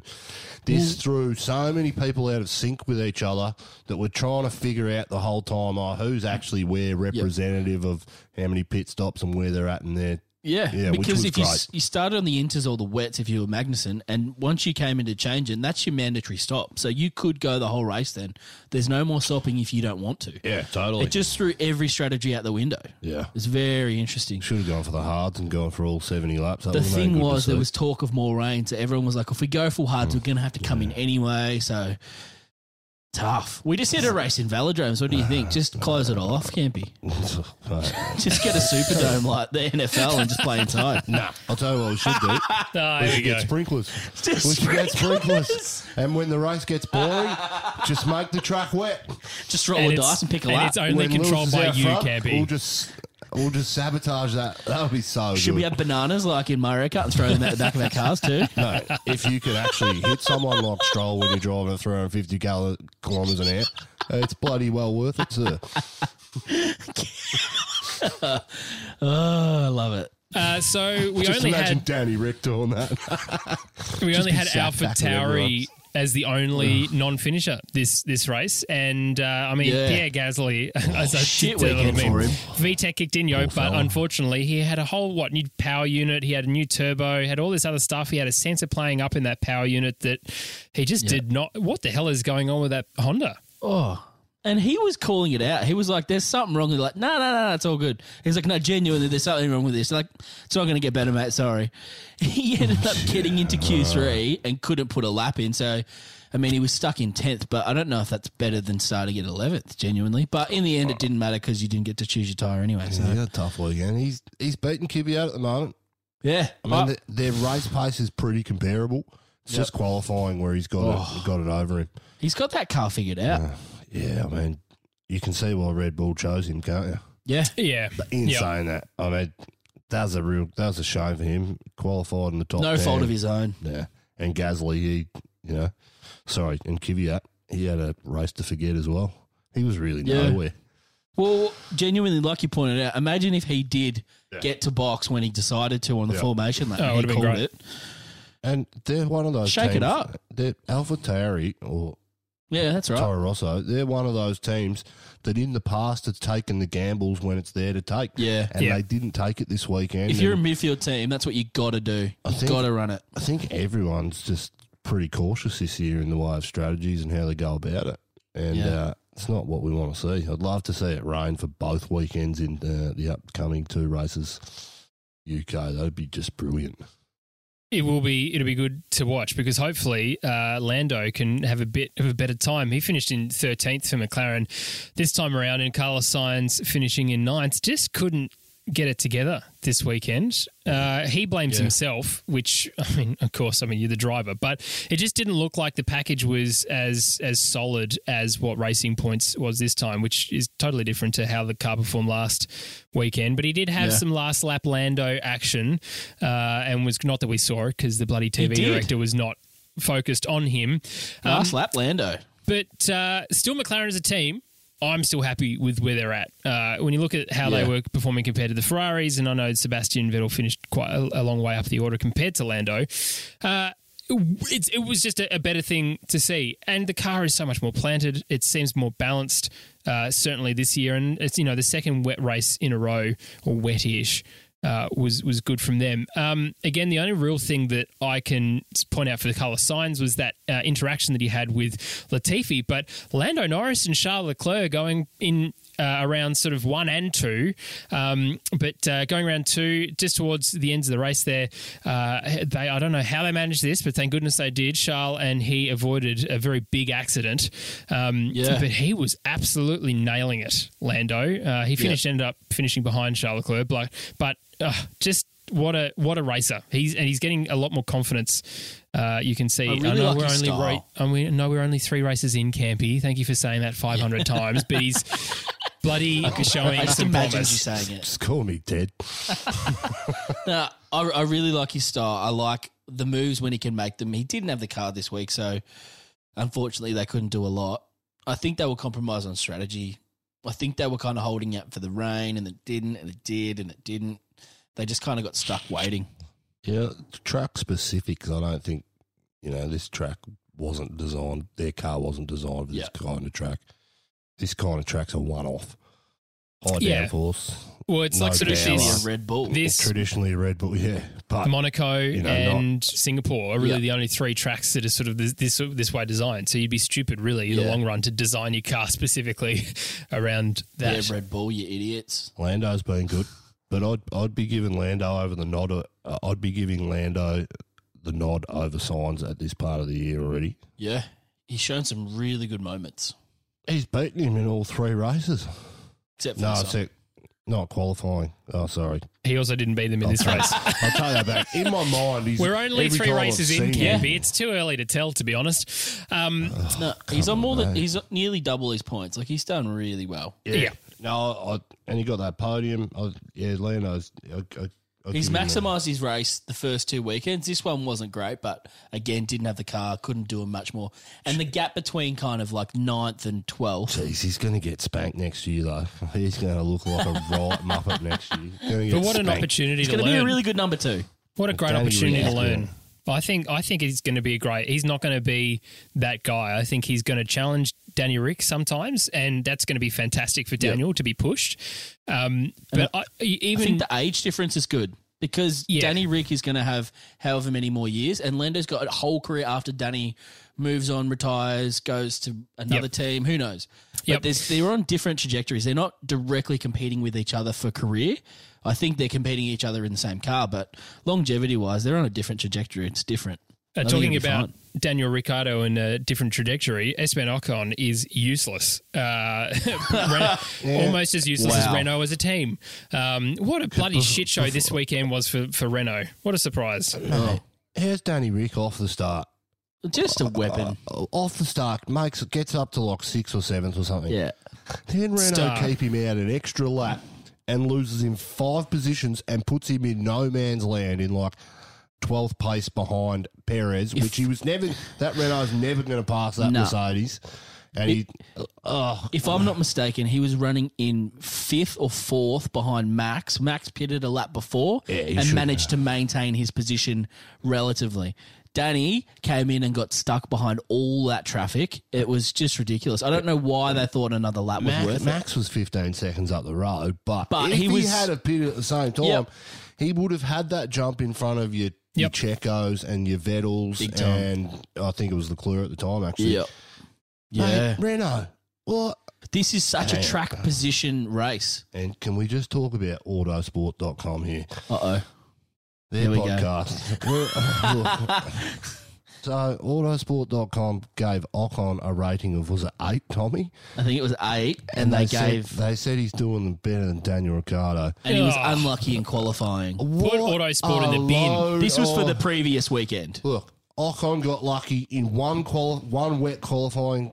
This threw so many people out of sync with each other that we're trying to figure out the whole time oh, who's actually where representative of how many pit stops and where they're at in their Yeah, Yeah, because if you, great. you started on the inters or the wets if you were Magnussen, and once you came into changing, that's your mandatory stop. So you could go the whole race then. There's no more stopping if you don't want to. Yeah, totally. It just threw every strategy out the window. yeah. It's very interesting. Should have gone for the hards and gone for all 70 laps. That The thing was, there was talk of more rain, so everyone was like, if we go full hards, we're going to have to come in anyway. So tough. We just had a race in Velodromes. What do you think? Just close it all off, Campy. Just get a Superdome like the NFL and just play inside. Nah, I'll tell you what we should do. Ah, We here we should go. get sprinklers. Just we should get sprinklers. sprinklers. And when the race gets boring, just make the track wet. Just roll And the it's- dice and pick a and lap. it's only when Lewis controlled is by out you, front, Campy. We'll just We'll just sabotage that. That would be so good. Should good. we have bananas like in Mario Kart and throw them at the back of our cars too? no, if you could actually hit someone like Stroll when you're driving at 350 gal- kilometres an hour, it's bloody well worth it, sir. Oh, I love it. Uh, so we Just only imagine had Danny Rick on that. we only had sat Alpha Tauri everyone. As the only non-finisher this this race, and uh, I mean Yeah. Pierre Gasly, as I shit did a little weekend for him. VTEC kicked in, yo, but fella. unfortunately he had a whole what new power unit. He had a new turbo, he had all this other stuff. He had a sensor playing up in that power unit that he just did not. What the hell is going on with that Honda? Oh. And he was calling it out. He was like, "There's something wrong." They're like, "No, no, no, it's all good." He's like, "No, genuinely, there's something wrong with this." Like, it's not going to get better, mate. Sorry. He ended up getting into Q3 and couldn't put a lap in. So, I mean, he was stuck in tenth. But I don't know if that's better than starting at eleventh. Genuinely, but in the end, it didn't matter because you didn't get to choose your tire anyway. So, He's a tough weekend. He's he's beating Kvyat at the moment. yeah, I mean, Oh, the, their race pace is pretty comparable. It's just qualifying where he's got it, oh. got it over him. he's got that car figured out. Yeah, I mean, you can see why Red Bull chose him, can't you? Yeah, Yeah, In Yep. saying that, I mean, that was a real that was a shame for him. Qualified in the top. no 10. fault of his own. Yeah, and Gasly, he, you know, sorry, and Kvyat, he had a race to forget as well. He was really Yeah. nowhere. Well, genuinely, like you pointed out, imagine if he did get to box when he decided to on the Yeah. formation lap. Oh, he called great. it. And they're one of those Shake it up. They're Alpha Tauri or Yeah, that's right. Toro Rosso. They're one of those teams that in the past has taken the gambles when it's there to take. Yeah. and Yeah. they didn't take it this weekend. If you're a and midfield team, that's what you got to do. I You think- got to run it. I think everyone's just pretty cautious this year in the way of strategies and how they go about it. And Yeah. uh, it's not what we want to see. I'd love to see it rain for both weekends in uh, the upcoming two races. UK, that'd be just brilliant. It will be. It'll be good to watch because hopefully uh, Lando can have a bit of a better time. He finished in thirteenth for McLaren this time around, and Carlos Sainz finishing in ninth. Just couldn't get it together this weekend. Uh, he blames himself, which I mean, of course, I mean you're the driver, but it just didn't look like the package was as as solid as what Racing Points was this time, which is totally different to how the car performed last weekend. But he did have Yeah. some last lap Lando action, uh, and was not that we saw it because the bloody TV director was not focused on him. Um, Last lap, Lando. but uh, still, McLaren as a team, I'm still happy with where they're at. Uh, when you look at how they were performing compared to the Ferraris, and I know Sebastian Vettel finished quite a, a long way up the order compared to Lando. Uh, it's, it was just a, a better thing to see, and the car is so much more planted. It seems more balanced, uh, certainly this year, and it's you know the second wet race in a row or wet-ish uh, was was good from them. Um, again, the only real thing that I can point out for the Carlos Sainz was that uh, interaction that he had with Latifi. But Lando Norris and Charles Leclerc going in uh, around sort of one and two, um, but uh, going around two just towards the ends of the race there, uh, they I don't know how they managed this, but thank goodness they did. Charles and he avoided a very big accident. Um, Yeah. but he was absolutely nailing it, Lando. Uh, he finished ended up finishing behind Charles Leclerc, but, but uh, just what a what a racer. He's and he's getting a lot more confidence. Uh, you can see. I really know like we're his only style. right. I mean, no, we're only three races in, Campy. Thank you for saying that five hundred times. But he's bloody showing I just some imagine you promise. saying it. Just call me dead. No, I, I really like his style. I like the moves when he can make them. He didn't have the car this week, so unfortunately they couldn't do a lot. I think they were compromised on strategy. I think they were kind of holding out for the rain, and it didn't, and it did, and it didn't. They just kind of got stuck waiting. Yeah, track specifics. I don't think you know this track wasn't designed. Their car wasn't designed for this Yeah. kind of track. This kind of track's a one-off. High Yeah. downforce. Well, it's No like sort of doubt. This, a Red Bull. this Traditionally a Red Bull, yeah, but Monaco know, and Singapore are really Yeah. the only three tracks that are sort of this this, this way designed. So you'd be stupid, really, in the long run, to design your car specifically around yeah, that. Red Bull, you idiots. Lando's been good. But I'd I'd be giving Lando over the nod. Uh, I'd be giving Lando the nod over Sainz at this part of the year already. Yeah, he's shown some really good moments, He's beaten him in all three races. except for No, this it's Not qualifying. Oh, sorry. He also didn't beat them in this race. I'll take that back. In my mind, he's, We're only three time I've races in, seen him- Campy. It's too early to tell, to be honest. Um, No, he's on more than on, he's nearly double his points. Like he's done really well. yeah. No, I, and he got that podium. I, yeah, Lando's. I, I, I He's give him that. maximised his race the first two weekends. This one wasn't great, but again, didn't have the car, couldn't do him much more. And the gap between kind of like ninth and twelfth. Jeez, he's going to get spanked next year, though. He's going to look like a right muppet next year. Gonna get But what an opportunity It's to going to learn. be a really good number two. What a great Danny opportunity Rick, to learn. I think I think he's going to be great. He's not going to be that guy. I think he's going to challenge Danny Rick sometimes, and that's going to be fantastic for Daniel to be pushed. Um, but I, I even think the age difference is good because Yeah. Danny Rick is going to have however many more years, and Lando's got a whole career after Danny moves on, retires, goes to another Yep. team. Who knows? But Yep. there's, they're on different trajectories. They're not directly competing with each other for career. I think they're competing each other in the same car, but longevity wise, they're on a different trajectory. It's different. Uh, talking about fine. Daniel Ricciardo and a different trajectory, Esteban Ocon is useless. Uh, Renault- Almost as useless as Wow. Renault as a team. Um, what a bloody shit show this weekend was for, for Renault. What a surprise. Here's Danny Rick off the start? just a weapon. Uh, Off the start, makes it gets up to like sixth or seventh or something. Yeah. Then Renault Star. keep him out an extra lap and loses him five positions and puts him in no man's land in like twelfth place behind Perez, which he was never. That Renault's never going to pass that No. Mercedes. And he, oh, If I'm not mistaken, he was running in fifth or fourth behind Max. Max pitted a lap before Yeah, he and should managed to maintain his position relatively. Danny came in and got stuck behind all that traffic. It was just ridiculous. I don't know why they thought another lap was Max, worth it. Max was 15 seconds up the road, but, But if he he, was- had a pit at the same time, Yep. he would have had that jump in front of your, Yep. your Checos and your Vettels, Big time. and I think it was Leclerc at the time, actually. Yep. Mate, Yeah. Renault, what? This is such a track position race. And can we just talk about autosport.com here? Uh oh. Their Here we go. podcast. Look, so, autosport.com gave Ocon a rating of, was it eight, Tommy? I think it was eight, and, they, said, gave, they said he's doing better than Daniel Ricciardo. and he was Ugh. unlucky in qualifying. Put What Autosport in the bin. This was for the previous weekend. Look, Ocon got lucky in one quali- one wet qualifying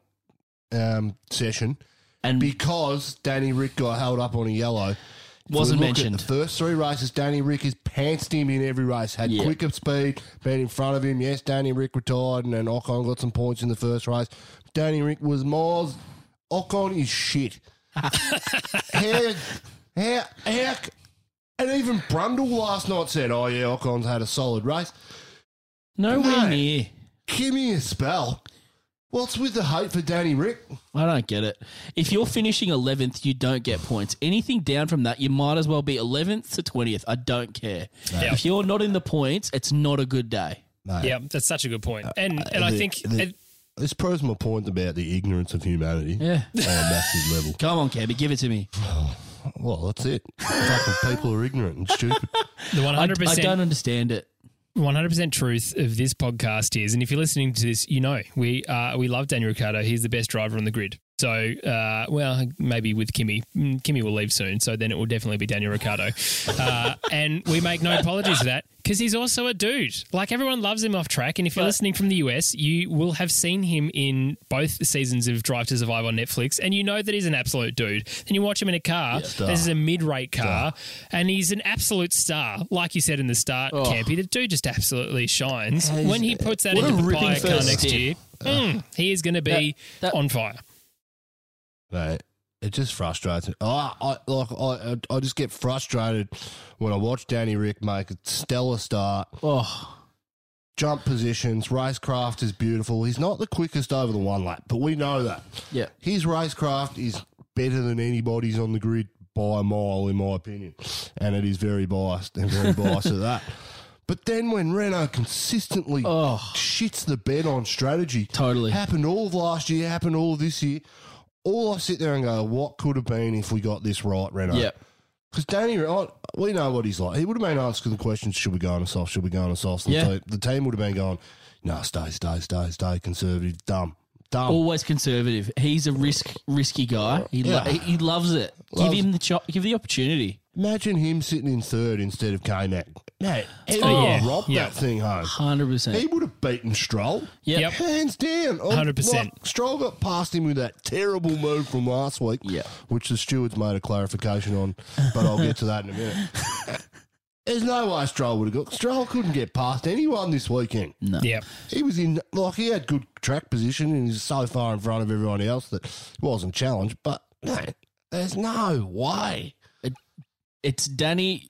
um, session And because Danny Rick got held up on a yellow. Wasn't mentioned. The first three races, Danny Rick has pantsed him in every race, had Yeah. quicker speed, been in front of him. Yes, Danny Rick retired, and then Ocon got some points in the first race. Danny Rick was miles. Ocon is shit. how, how, how, and even Brundle last night said, "Oh yeah, Ocon's had a solid race." nowhere No. near. Give me a spell. What's with the hate for Danny Rick? I don't get it. If you're finishing 11th, you don't get points. Anything down from that, you might as well be 11th to 20th. I don't care. Yeah. If you're not in the points, it's not a good day. Mate, Yeah, that's such a good point. Uh, and uh, and I think the- and- This proves my point about the ignorance of humanity Yeah. on a massive level. Come on, Campy, give it to me. Well, that's it. People are ignorant and stupid. the one I, I don't understand it. One hundred percent truth of this podcast is, and if you're listening to this, you know we uh, we love Daniel Ricciardo. He's the best driver on the grid. So, uh, well, maybe with Kimi, Mm, Kimi will leave soon. So then it will definitely be Daniel Ricciardo, uh, and we make no apologies for that because he's also a dude. Like everyone loves him off track, and if you're listening from the US, you will have seen him in both seasons of Drive to Survive on Netflix, and you know that he's an absolute dude. Then you watch him in a car. Star. this is a mid-rate car, and he's an absolute star. Like you said in the start, Campy, the dude just absolutely shines. when he puts that into the Papaya car next year, mm, he is going to be That- that- on fire. Mate, it just frustrates me. I, I, like, I, I just get frustrated when I watch Danny Rick make a stellar start, Oh, jump positions, racecraft is beautiful. He's not the quickest over the one lap, but we know that. yeah. His racecraft is better than anybody's on the grid by a mile, in my opinion. And it is very biased and very biased to that. But then when Renault consistently Oh. shits the bed on strategy, Totally. happened all of last year, happened all of this year. All I sit there and go, what could have been if we got this right, Renault? Yeah. Because Danny, we know what he's like. He would have been asking the questions: Should we go on a soft? Should we go on a soft? And Yeah. the, team, the team would have been going, "No, stay, stay, stay, stay, conservative, dumb, dumb." Always conservative. He's a risk risky guy. He, Yeah. he, he loves it. Loves- give him the cho- give the opportunity. Imagine him sitting in third instead of K Mac. Mate, he would Oh, have yeah. robbed Yeah. that thing home. Hundred He percent. would have beaten Stroll. Yep. Yep. Hands down. Oh, 100%. like, Stroll got past him with that terrible move from last week, Yeah. which the stewards made a clarification on, but I'll get to that in a minute. There's no way Stroll would have got. Stroll couldn't get past anyone this weekend. No. Yeah. He was in, like, he had good track position and he's so far in front of everyone else that he wasn't challenged, but no, there's no way. It's Danny,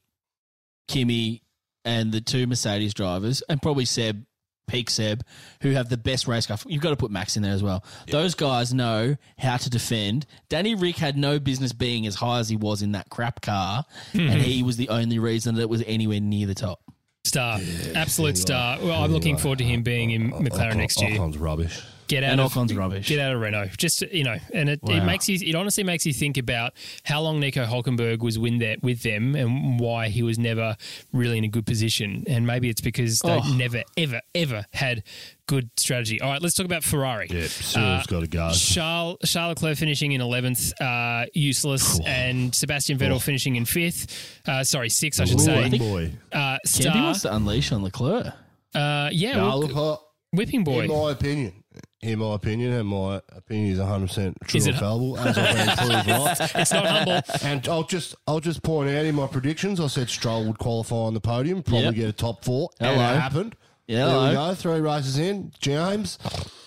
Kimi, and the two Mercedes drivers, and probably Seb, peak Seb, who have the best race car. You've got to put Max in there as well. Those guys know how to defend. Danny Rick had no business being as high as he was in that crap car, hmm. and he was the only reason that it was anywhere near the top. Star. Absolute star. Well, I'm looking forward to him being in McLaren next year. Ocon's rubbish. Get out And of Ocon's rubbish. Get out of Renault. Just you know, and it, it makes you. It honestly makes you think about how long Nico Hulkenberg was with that with them, and why he was never really in a good position. And maybe it's because they Oh. never, ever, ever had good strategy. All right, let's talk about Ferrari. Yeah, Cyril's got to go. Charles, Charles Leclerc finishing in 11th, uh, useless, and Sebastian Vettel finishing in 5th. Uh, sorry, 6th, I should Ooh, say. I think- boy. uh, Campy Star, wants to unleash on Leclerc. uh, yeah, No, well, look, I- whipping boy. In my opinion, in my opinion, and my opinion is 100 percent true Is and fallible, as I've been proved right. it's not humble. And I'll just I'll just point out in my predictions, I said Stroll would qualify on the podium, probably Yep. get a top four, and Hello. it happened. Yeah, there we hello. go, three races in, James.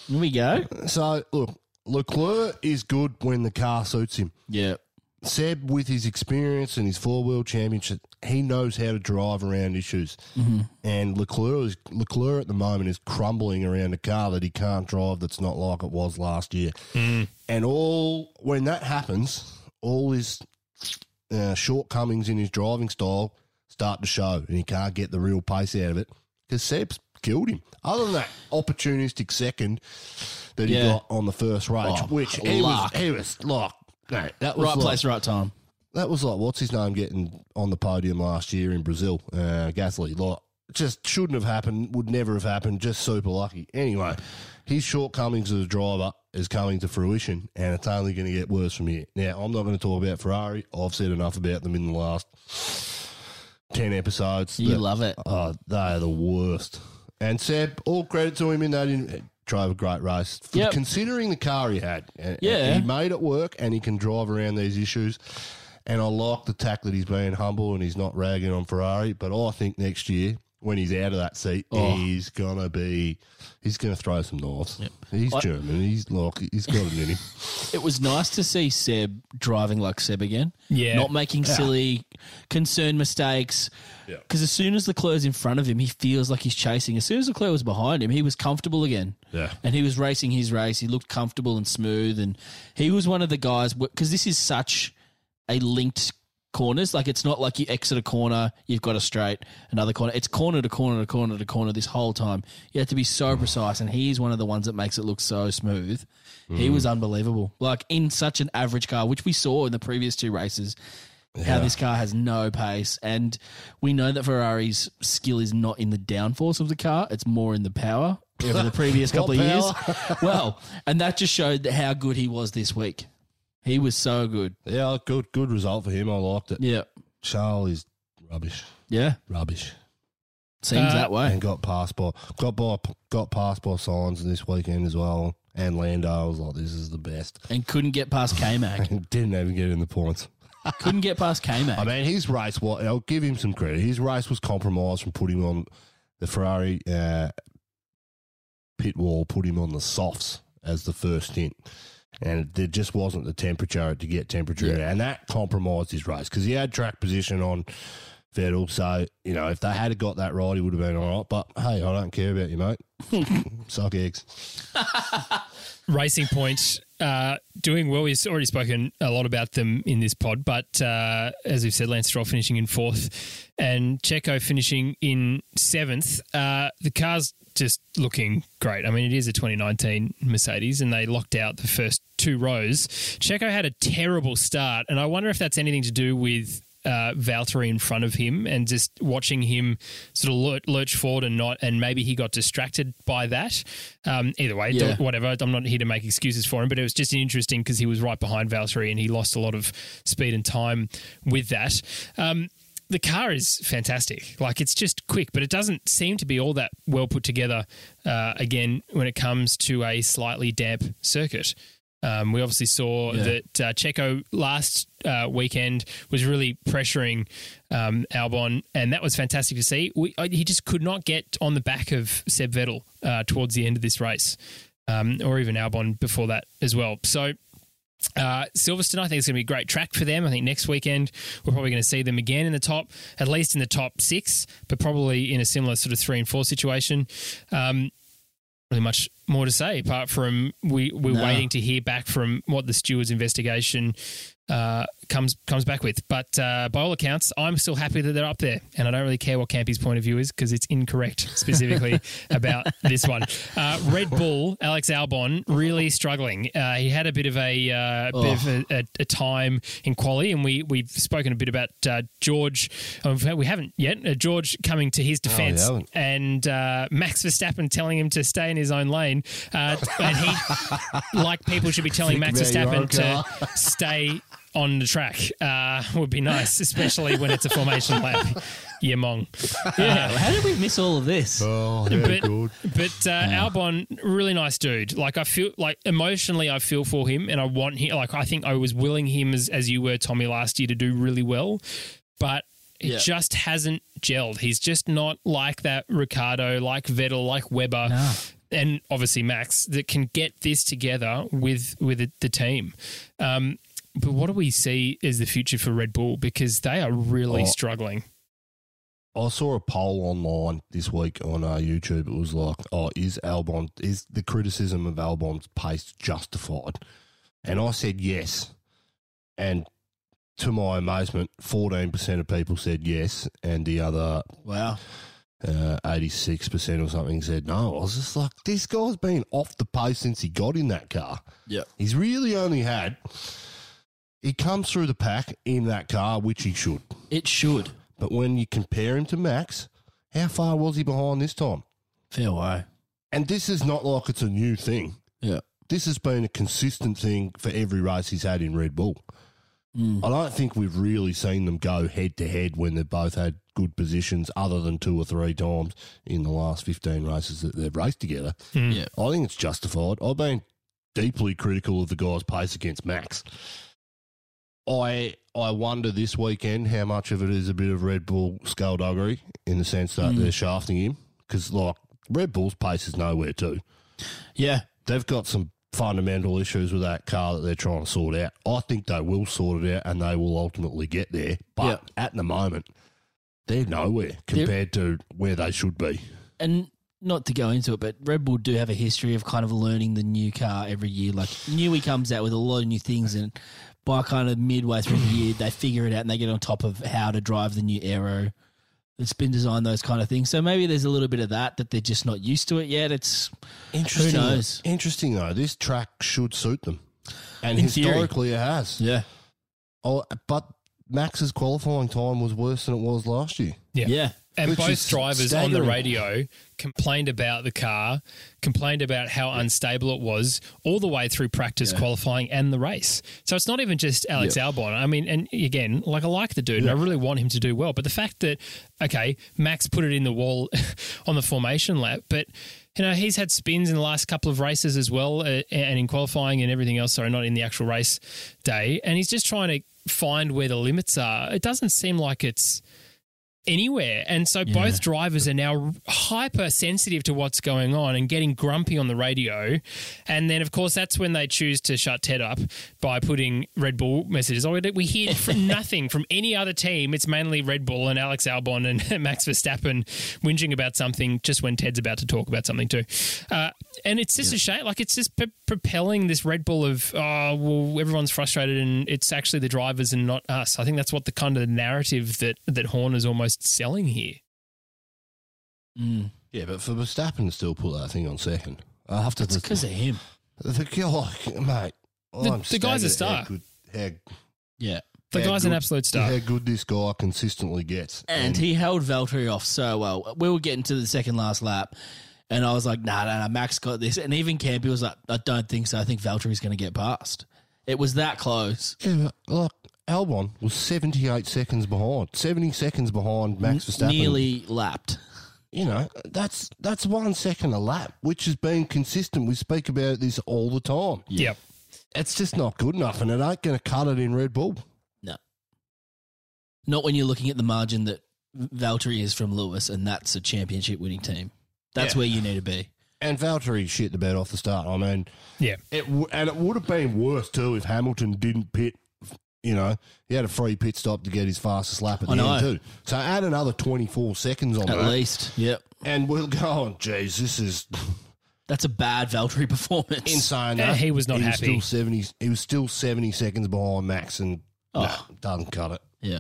Here we go. So look, Leclerc is good when the car suits him. Yeah. Seb, with his experience and his four world championship, he knows how to drive around issues. And Leclerc is Leclerc at the moment is crumbling around a car that he can't drive. That's not like it was last year. And all when that happens, all his uh, shortcomings in his driving style start to show, and he can't get the real pace out of it because Seb's killed him. Other than that opportunistic second that he Yeah. got on the first race, Oh, which he luck. was, he was like, no, that was Right like, place, right time. that was like what's his name getting on the podium last year in Brazil, uh, Gasly. Like, just shouldn't have happened, would never have happened. Just super lucky. Anyway, his shortcomings as a driver is coming to fruition, and it's only going to get worse from here. Now, I'm not going to talk about Ferrari. I've said enough about them in the last ten episodes. You that- love it. Oh, they are the worst. And Seb, all credit to him in that. In, drove a great race. For Yep. Considering the car he had. Eh, eh, yeah. he made it work and he can drive around these issues. And I like the tack that he's being humble and he's not ragging on Ferrari. But I think next year, when he's out of that seat, Oh. he's gonna be he's gonna throw some knives. He's I- German. He's like he's got it in him. It was nice to see Seb driving like Seb again. Yeah. Not making silly, concerned mistakes. Yeah. Because as soon as the Leclerc's in front of him, he feels like he's chasing. As soon as the Leclerc was behind him, he was comfortable again. Yeah. And he was racing his race. He looked comfortable and smooth. And he was one of the guys, because this is such a linked corners. Like it's not like you exit a corner, you've got a straight, another corner. It's corner to corner to corner to corner this whole time. You have to be so precise, and he's one of the ones that makes it look so smooth. He was unbelievable. Like in such an average car, which we saw in the previous two races. How this car has no pace, and we know that Ferrari's skill is not in the downforce of the car; it's more in the power over the previous couple of years. well, and that just showed how good he was this week. He was so good. Yeah, good good result for him. I liked it. Yeah, Charles is rubbish. yeah. Rubbish. Seems Uh, that way. and got passed by got by got passed by Sainz this weekend as well. And Lando I was like, this is the best. and couldn't get past K Mac. Didn't even get in the points. couldn't get past K I Mac. I mean, his race. What I'll give him some credit. His race was compromised from putting on the Ferrari uh, pit wall, put him on the softs as the first stint. And there just wasn't the temperature to get temperature, Yeah. and that compromised his race because he had track position on Vettel. So you know, if they had got that right, he would have been all right. But hey, I don't care about you, mate. Suck eggs. Racing Point uh, doing well. We've already spoken a lot about them in this pod, but uh, as we've said, Lance Stroll finishing in fourth and Checo finishing in seventh. Uh, the car's just looking great. I mean, it is a 2019 Mercedes, and they locked out the first two rows. Checo had a terrible start, and I wonder if that's anything to do with uh, Valtteri in front of him and just watching him sort of lurch, lurch forward and not, and maybe he got distracted by that. Um, either way, Yeah. whatever. I'm not here to make excuses for him, but it was just interesting because he was right behind Valtteri and he lost a lot of speed and time with that. Um, the car is fantastic. Like it's just quick, but it doesn't seem to be all that well put together. Uh, again, when it comes to a slightly damp circuit. Um, we obviously saw Yeah. that uh, Checo last uh, weekend was really pressuring um, Albon, and that was fantastic to see. We, uh, he just could not get on the back of Seb Vettel uh, towards the end of this race, um, or even Albon before that as well. So uh, Silverstone, I think it's going to be a great track for them. I think next weekend we're probably going to see them again in the top, at least in the top six, but probably in a similar sort of three and four situation. Um, really much more to say apart from we we're No. waiting to hear back from what the stewards investigation uh, comes comes back with. But uh, by all accounts, I'm still happy that they're up there, and I don't really care what Campy's point of view is because it's incorrect specifically about this one. Uh, Red Bull, Alex Albon, really struggling. Uh, he had a bit of a uh, bit of a, a, a time in quali, and we we've spoken a bit about uh, George. oh, we haven't yet. Uh, George coming to his defence haven't. and uh, Max Verstappen telling him to stay in his own lane, uh, and he, like people should be telling Think Max about your own Verstappen to stay on the track. Uh, would be nice, especially when it's a formation lap. Yeah, mong. Yeah. How did we miss all of this? Oh, but but uh, Albon, really nice dude. Like I feel like emotionally, I feel for him, and I want him. Like I think I was willing him as as you were, Tommy, last year to do really well, but. It Yeah. just hasn't gelled. He's just not like that Ricciardo, like Vettel, like Webber, No. And obviously Max that can get this together with with the, the team. Um, but what do we see as the future for Red Bull because they are really Oh. struggling. I saw a poll online this week on uh, YouTube. It was like, "Oh, is Albon is the criticism of Albon's pace justified?" And I said yes. And to my amazement, fourteen percent of people said yes, and the other Wow. Uh, eighty-six percent or something said no. I was just like, "This guy's been off the pace since he got in that car. Yeah. He's really only had." He comes through the pack in that car, which he should. It should. But when you compare him to Max, how far was he behind this time? Fair way. And this is not like it's a new thing. Yeah. This has been a consistent thing for every race he's had in Red Bull. Hmm. I don't think we've really seen them go head to head when they've both had good positions, other than two or three times in the last 15 races that they've raced together. Hmm. Yeah. I think it's justified. I've been deeply critical of the guy's pace against Max. I I wonder this weekend how much of it is a bit of Red Bull skullduggery in the sense that hmm. they're shafting him because like Red Bull's pace is nowhere too. Yeah. They've got some fundamental issues with that car that they're trying to sort out. I think they will sort it out and they will ultimately get there. But Yeah. at the moment, they're nowhere compared to where they should be. And not to go into it, but Red Bull do have a history of kind of learning the new car every year. Like Newey comes out with a lot of new things, and by kind of midway through the year, they figure it out and they get on top of how to drive the new aero that's been designed, those kind of things. So maybe there's a little bit of that that they're just not used to it yet. It's Interesting. Who knows? Interesting though. This track should suit them, and In theory. historically it has. yeah, Oh, but Max's qualifying time was worse than it was last year. Yeah. yeah, And Which both is drivers on the radio complained about the car, complained about how unstable it was all the way through practice, qualifying, and the race. So it's not even just Alex Albon. I mean, and again, like I like the dude and I really want him to do well. But the fact that, okay, Max put it in the wall on the formation lap, but. You know, he's had spins in the last couple of races as well, uh, and in qualifying and everything else. Sorry, not in the actual race day. And he's just trying to find where the limits are. It doesn't seem like it's anywhere. And so both drivers are now hypersensitive to what's going on and getting grumpy on the radio. And then, of course, that's when they choose to shut Ted up by putting Red Bull messages. We hear from nothing from any other team. It's mainly Red Bull and Alex Albon and Max Verstappen whinging about something just when Ted's about to talk about something too. Uh, and it's just a shame. Like, it's just p- propelling this Red Bull of, oh, well, everyone's frustrated and it's actually the drivers and not us. I think that's what the kind of narrative that, that Horn is almost selling here. mm. Yeah, but for Verstappen to still put that thing on second, I have to. it's because of him. the guy, mate. The- I'm the guy's a staggered star. How good, how Yeah, The how guy's an absolute star. How good this guy consistently gets. And he held Valtteri off so well. We were getting to the second last lap, and I was like, nah, nah, nah, Max got this. And even Campy was like, I don't think so. I think Valtteri's going to get past. It was that close. Yeah, but, like Albon was 78 seconds behind, 70 seconds behind Max Verstappen. Nearly lapped. You know, that's that's one second a lap, which has been consistent. We speak about this all the time. Yep. It's just not good enough, and it ain't going to cut it in Red Bull. No. Not when you're looking at the margin that Valtteri is from Lewis, and that's a championship winning team. That's Yeah. where you need to be. And Valtteri shit the bed off the start. I mean, Yeah. it w- and it would have been worse too if Hamilton didn't pit. You know, he had a free pit stop to get his fastest lap at I the know. end too. So add another 24 seconds on At that, least. Yep. and we'll go on. Geez, this is That's a bad Valtteri performance. insane. Uh, though. he was not he happy. Was still 70. He was still 70 seconds behind Max, and Oh. nah, doesn't cut it. Yeah.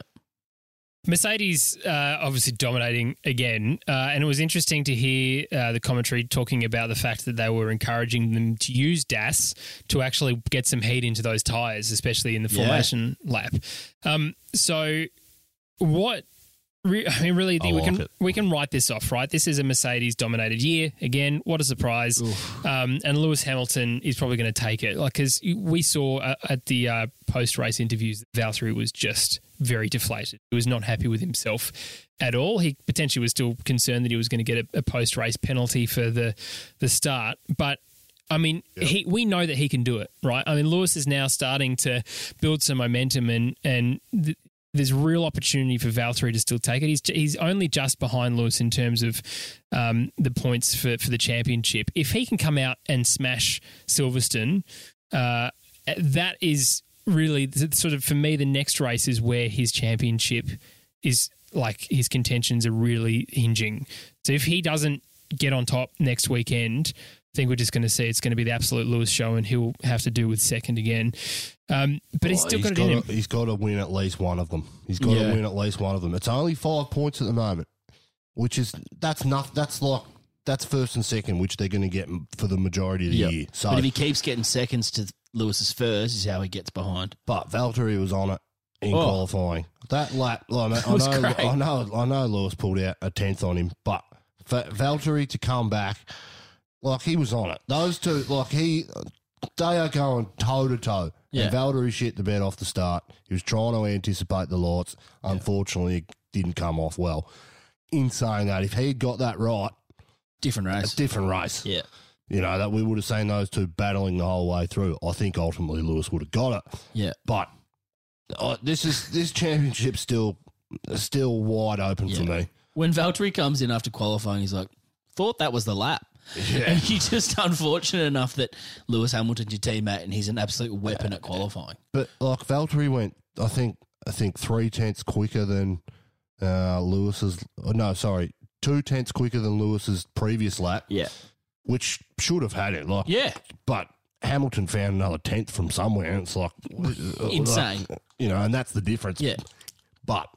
Mercedes uh, obviously dominating again, uh, and it was interesting to hear uh, the commentary talking about the fact that they were encouraging them to use DAS to actually get some heat into those tires, especially in the Yeah. formation lap. Um, so, what? Re- I mean, really, I we can it. we can write this off, right? This is a Mercedes dominated year again. What a surprise! Um, and Lewis Hamilton is probably going to take it, like because we saw uh, at the uh, post race interviews, that Valtteri was just very deflated. He was not happy with himself at all. He potentially was still concerned that he was going to get a, a post race penalty for the the start, but. I mean, he, we know that he can do it, right? I mean, Lewis is now starting to build some momentum, and and th- there's real opportunity for Valtteri to still take it. He's he's only just behind Lewis in terms of um, the points for for the championship. If he can come out and smash Silverstone, uh, that is really sort of for me the next race is where his championship is like his contentions are really hinging. So if he doesn't get on top next weekend, I think we're just going to see it's going to be the absolute Lewis show, and he'll have to do with second again. Um, but he's Oh, still got it in him. to, He's got to win at least one of them. He's got Yeah. to win at least one of them. It's only five points at the moment, which is that's not that's like that's first and second, which they're going to get for the majority of the Yep. year. So, But if he keeps getting seconds to Lewis's first, is how he gets behind. but Valtteri was on it in Oh. qualifying. That lap, I know, I was know, great. I know, I know, Lewis pulled out a tenth on him, but for Valtteri to come back, like he was on it. Those two, like he, they are going toe to toe. Yeah. And Valtteri shit the bed off the start. He was trying to anticipate the lights. Unfortunately, it didn't come off well. In saying that, if he'd got that right, Different a race. different race. Yeah. You know, that we would have seen those two battling the whole way through. I think ultimately Lewis would have got it. Yeah. But uh, this is this championship still still wide open for me. When Valtteri comes in after qualifying, he's like, thought that was the lap. Yeah. And he's just unfortunate enough that Lewis Hamilton's your teammate and he's an absolute weapon at qualifying. But like Valtteri went, I think I think three tenths quicker than uh, Lewis's. oh, No, sorry, two tenths quicker than Lewis's previous lap, Yeah. Which should have had it. Like, Yeah. but Hamilton found another tenth from somewhere, and it's like Insane. like, you know, and that's the difference. Yeah. But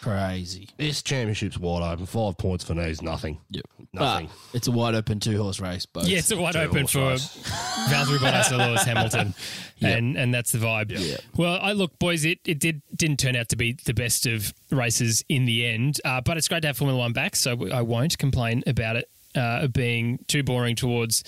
Crazy. this championship's wide open. Five points for me is nothing. Yep. Nothing. But it's a wide open two horse race. Both. Yeah, it's a wide Two open for race. Valtteri Bottas and Lewis Hamilton, and and that's the vibe. Yeah. Well, I look, boys, it, it did didn't turn out to be the best of races in the end, uh, but it's great to have Formula One back, so I won't complain about it uh, being too boring towards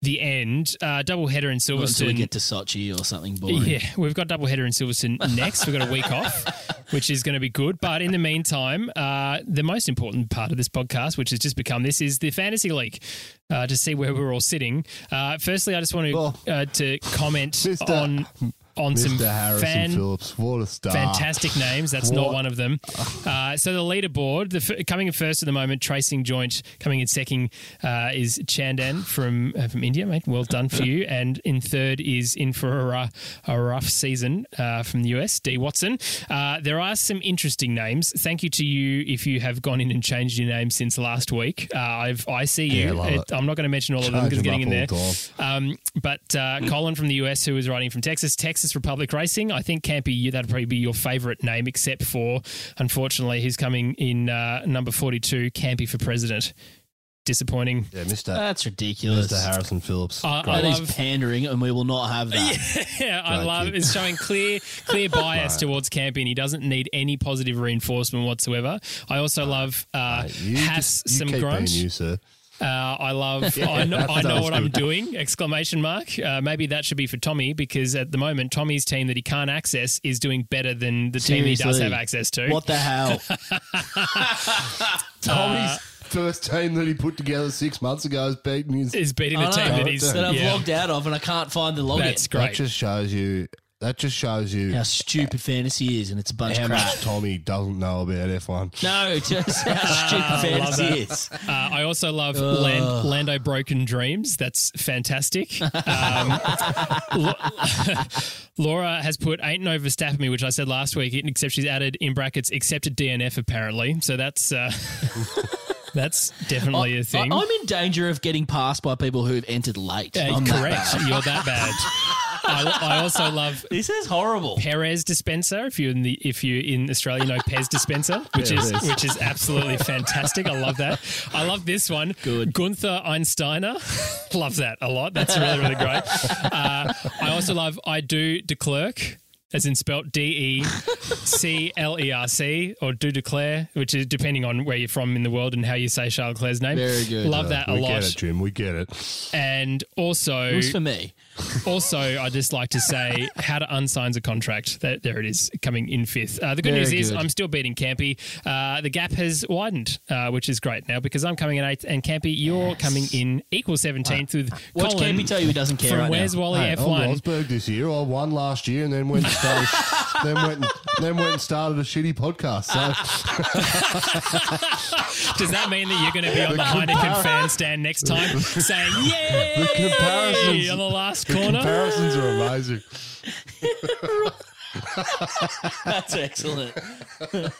the end. Uh, double header in Until we Silverstone. get to Sochi or something boring. Yeah, we've got double header in Silverstone next. We've got a week off, which is going to be good. But in the meantime, uh, the most important part of this podcast, which has just become this, is the fantasy league. Uh, to see where we're all sitting. Uh, firstly, I just want to Oh. uh, to comment Mr. on on some Mr. Harrison fan Phillips, what a star! fantastic names. That's not one of them. Uh, so the leaderboard, the f- coming in first at the moment, tracing joint. Coming in second uh, is Chandan from uh, from India, mate. Well done for you. And in third is in for a, a rough season uh, from the US, D Watson. Uh, there are some interesting names. Thank you to you if you have gone in and changed your name since last week. Uh, I've I see you. Yeah, it. I'm not going to mention all of them because getting in there. the Um, but uh, Colin from the US, who is writing from Texas, Texas Republic Racing. I think Campy, that'd probably be your favourite name, except for, unfortunately, he's coming in uh, number 42, Campy for president. disappointing. Yeah, Mister That's ridiculous. Mister Harrison Phillips. I, I That is love, pandering, and we will not have that. yeah, I love kid. it's showing clear, clear bias Right. towards Campy, and he doesn't need any positive reinforcement whatsoever. I also love uh, Mate, you has just- you some keep grunt. being you, sir. Uh, I love. I know, I know what I'm doing! Exclamation mark. Uh, maybe that should be for Tommy because at the moment Tommy's team that he can't access is doing better than the team he does have access to. What the hell? Tommy's first team that he put together six months ago is beating his. Is beating the I team that he's. that I've yeah, logged out of, and I can't find the login. that's That just shows you. That just shows you how stupid fantasy is, and it's a bunch how of crap. much Tommy doesn't know about F1. No, just how stupid love fantasy is. Uh, I also love Land, Lando Broken Dreams. That's fantastic. Um, Lo- Laura has put ain't no Verstappen me, which I said last week, except she's added in brackets accepted DNF apparently. So that's uh, that's definitely a thing. I, am in danger of getting passed by people who've entered late. Uh, I'm that correct. bad. You're that bad. I, I also love This is horrible. Perez dispenser. If you're in the if you in Australia know Pez dispenser, which is Perez. which is absolutely fantastic. I love that. I love this one. Good. Gunther Einsteiner. love that a lot. That's really really great. Uh, I also love I do de Klerk. As in spelt D E C L E R C or do declare, which is depending on where you're from in the world and how you say Charles Claire's name. Very good. Love that a we lot. get it, Jim. We get it. And also, It was for me. Also, I'd just like to say how to unsign a contract. That there it is, coming in fifth. Uh, the good Very news is good. I'm still beating Campy. Uh, the gap has widened, uh, which is great now because I'm coming in eighth, and Campy, you're coming in equal seventeenth with Watch Colin Campy tell you he doesn't care from right Where's now. Wally Hey, I'm F1. Rosberg this year. I won last year and then went and started, then went and, then went and started a shitty podcast. So Does that mean that you're going to be on the Heineken fan stand next time, saying "Yay!" comparisons- on the last the corner? comparisons are amazing. That's excellent.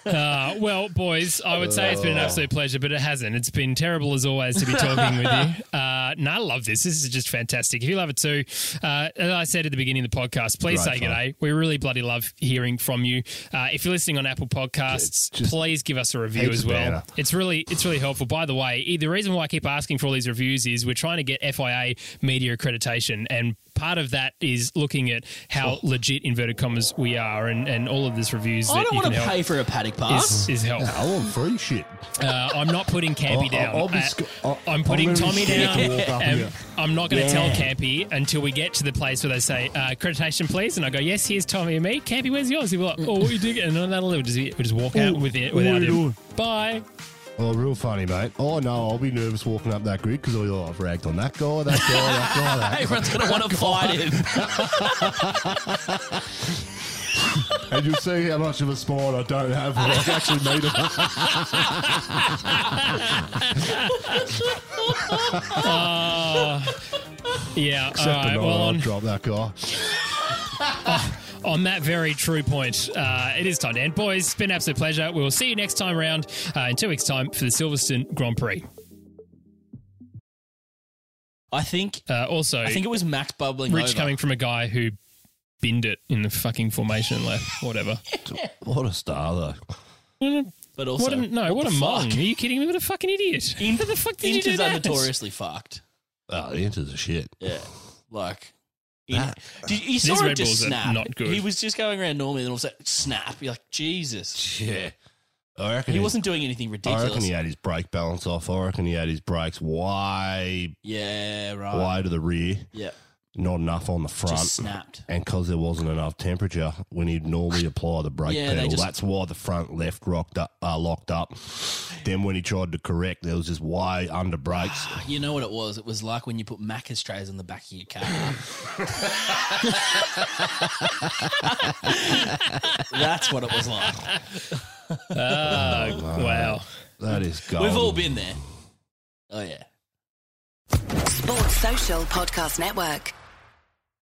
Uh, well, boys, I would say it's been an absolute pleasure, but it hasn't. It's been terrible as always to be talking with you. Uh, no, I love this. This is just fantastic. If you love it too, uh, as I said at the beginning of the podcast, please Great say fun. g'day. We really bloody love hearing from you. Uh, if you're listening on Apple Podcasts, just please give us a review as well. banter. It's really, it's really helpful. By the way, the reason why I keep asking for all these reviews is we're trying to get FIA media accreditation and. Part of that is looking at how legit inverted commas we are, and, and all of this reviews I that don't you want can to help pay for a paddock pass. is, is help. I want free shit. Uh, I'm not putting Campy I'll- down. I'll be Uh, sc- I'll- I'm putting I'm gonna Tommy scared down. to walk up and here. I'm not going to Yeah. tell Campy until we get to the place where they say uh, accreditation, please. And I go, yes, here's Tommy and me. Campy, where's yours? He'll be like, oh, what you doing? And then that'll we'll just, we'll just walk out with it without are him. doing? Bye. Oh, real funny, mate. Oh no, I'll be nervous walking up that grid because oh, I've ragged on that guy, that guy, that guy, that. Everyone's going to want to fight him. and you'll see how much of a spine I don't have when I actually meet him. Uh, yeah. Except all the night Well, I'll on, drop that guy. On that very true point, uh, it is time to end. Boys, it's been an absolute pleasure. We will see you next time around uh, in two weeks' time for the Silverstone Grand Prix. I think. Uh, also, I think it was Max bubbling Rich over. coming from a guy who binned it in the fucking formation left, whatever. What a star, though. but also, What a, no, what, the a mong. Are you kidding me? What a fucking idiot. In- How the fuck did you do Inters that? are notoriously fucked. Oh, the Inters are shit. Yeah, like. In- That- did, you These saw Red it just Bulls are snap. not good. He was just going around normally, and all of a sudden, snap. You're like, Jesus. Yeah. I reckon He wasn't doing anything ridiculous. I ridiculous. reckon he had his brake balance off. I reckon he had his brakes way, yeah, right. way to the rear, Yeah, not enough on the front. just snapped. And because there wasn't enough temperature when he'd normally apply the brake Yeah, pedal, just- that's why the front left rocked up, uh, locked up. Then when he tried to correct, there was just way under brakes. You know what it was? It was like when you put Macca's trays on the back of your car. That's what it was like. Ah, wow. That is gold. We've all been there. Oh yeah. Sports Social Podcast Network.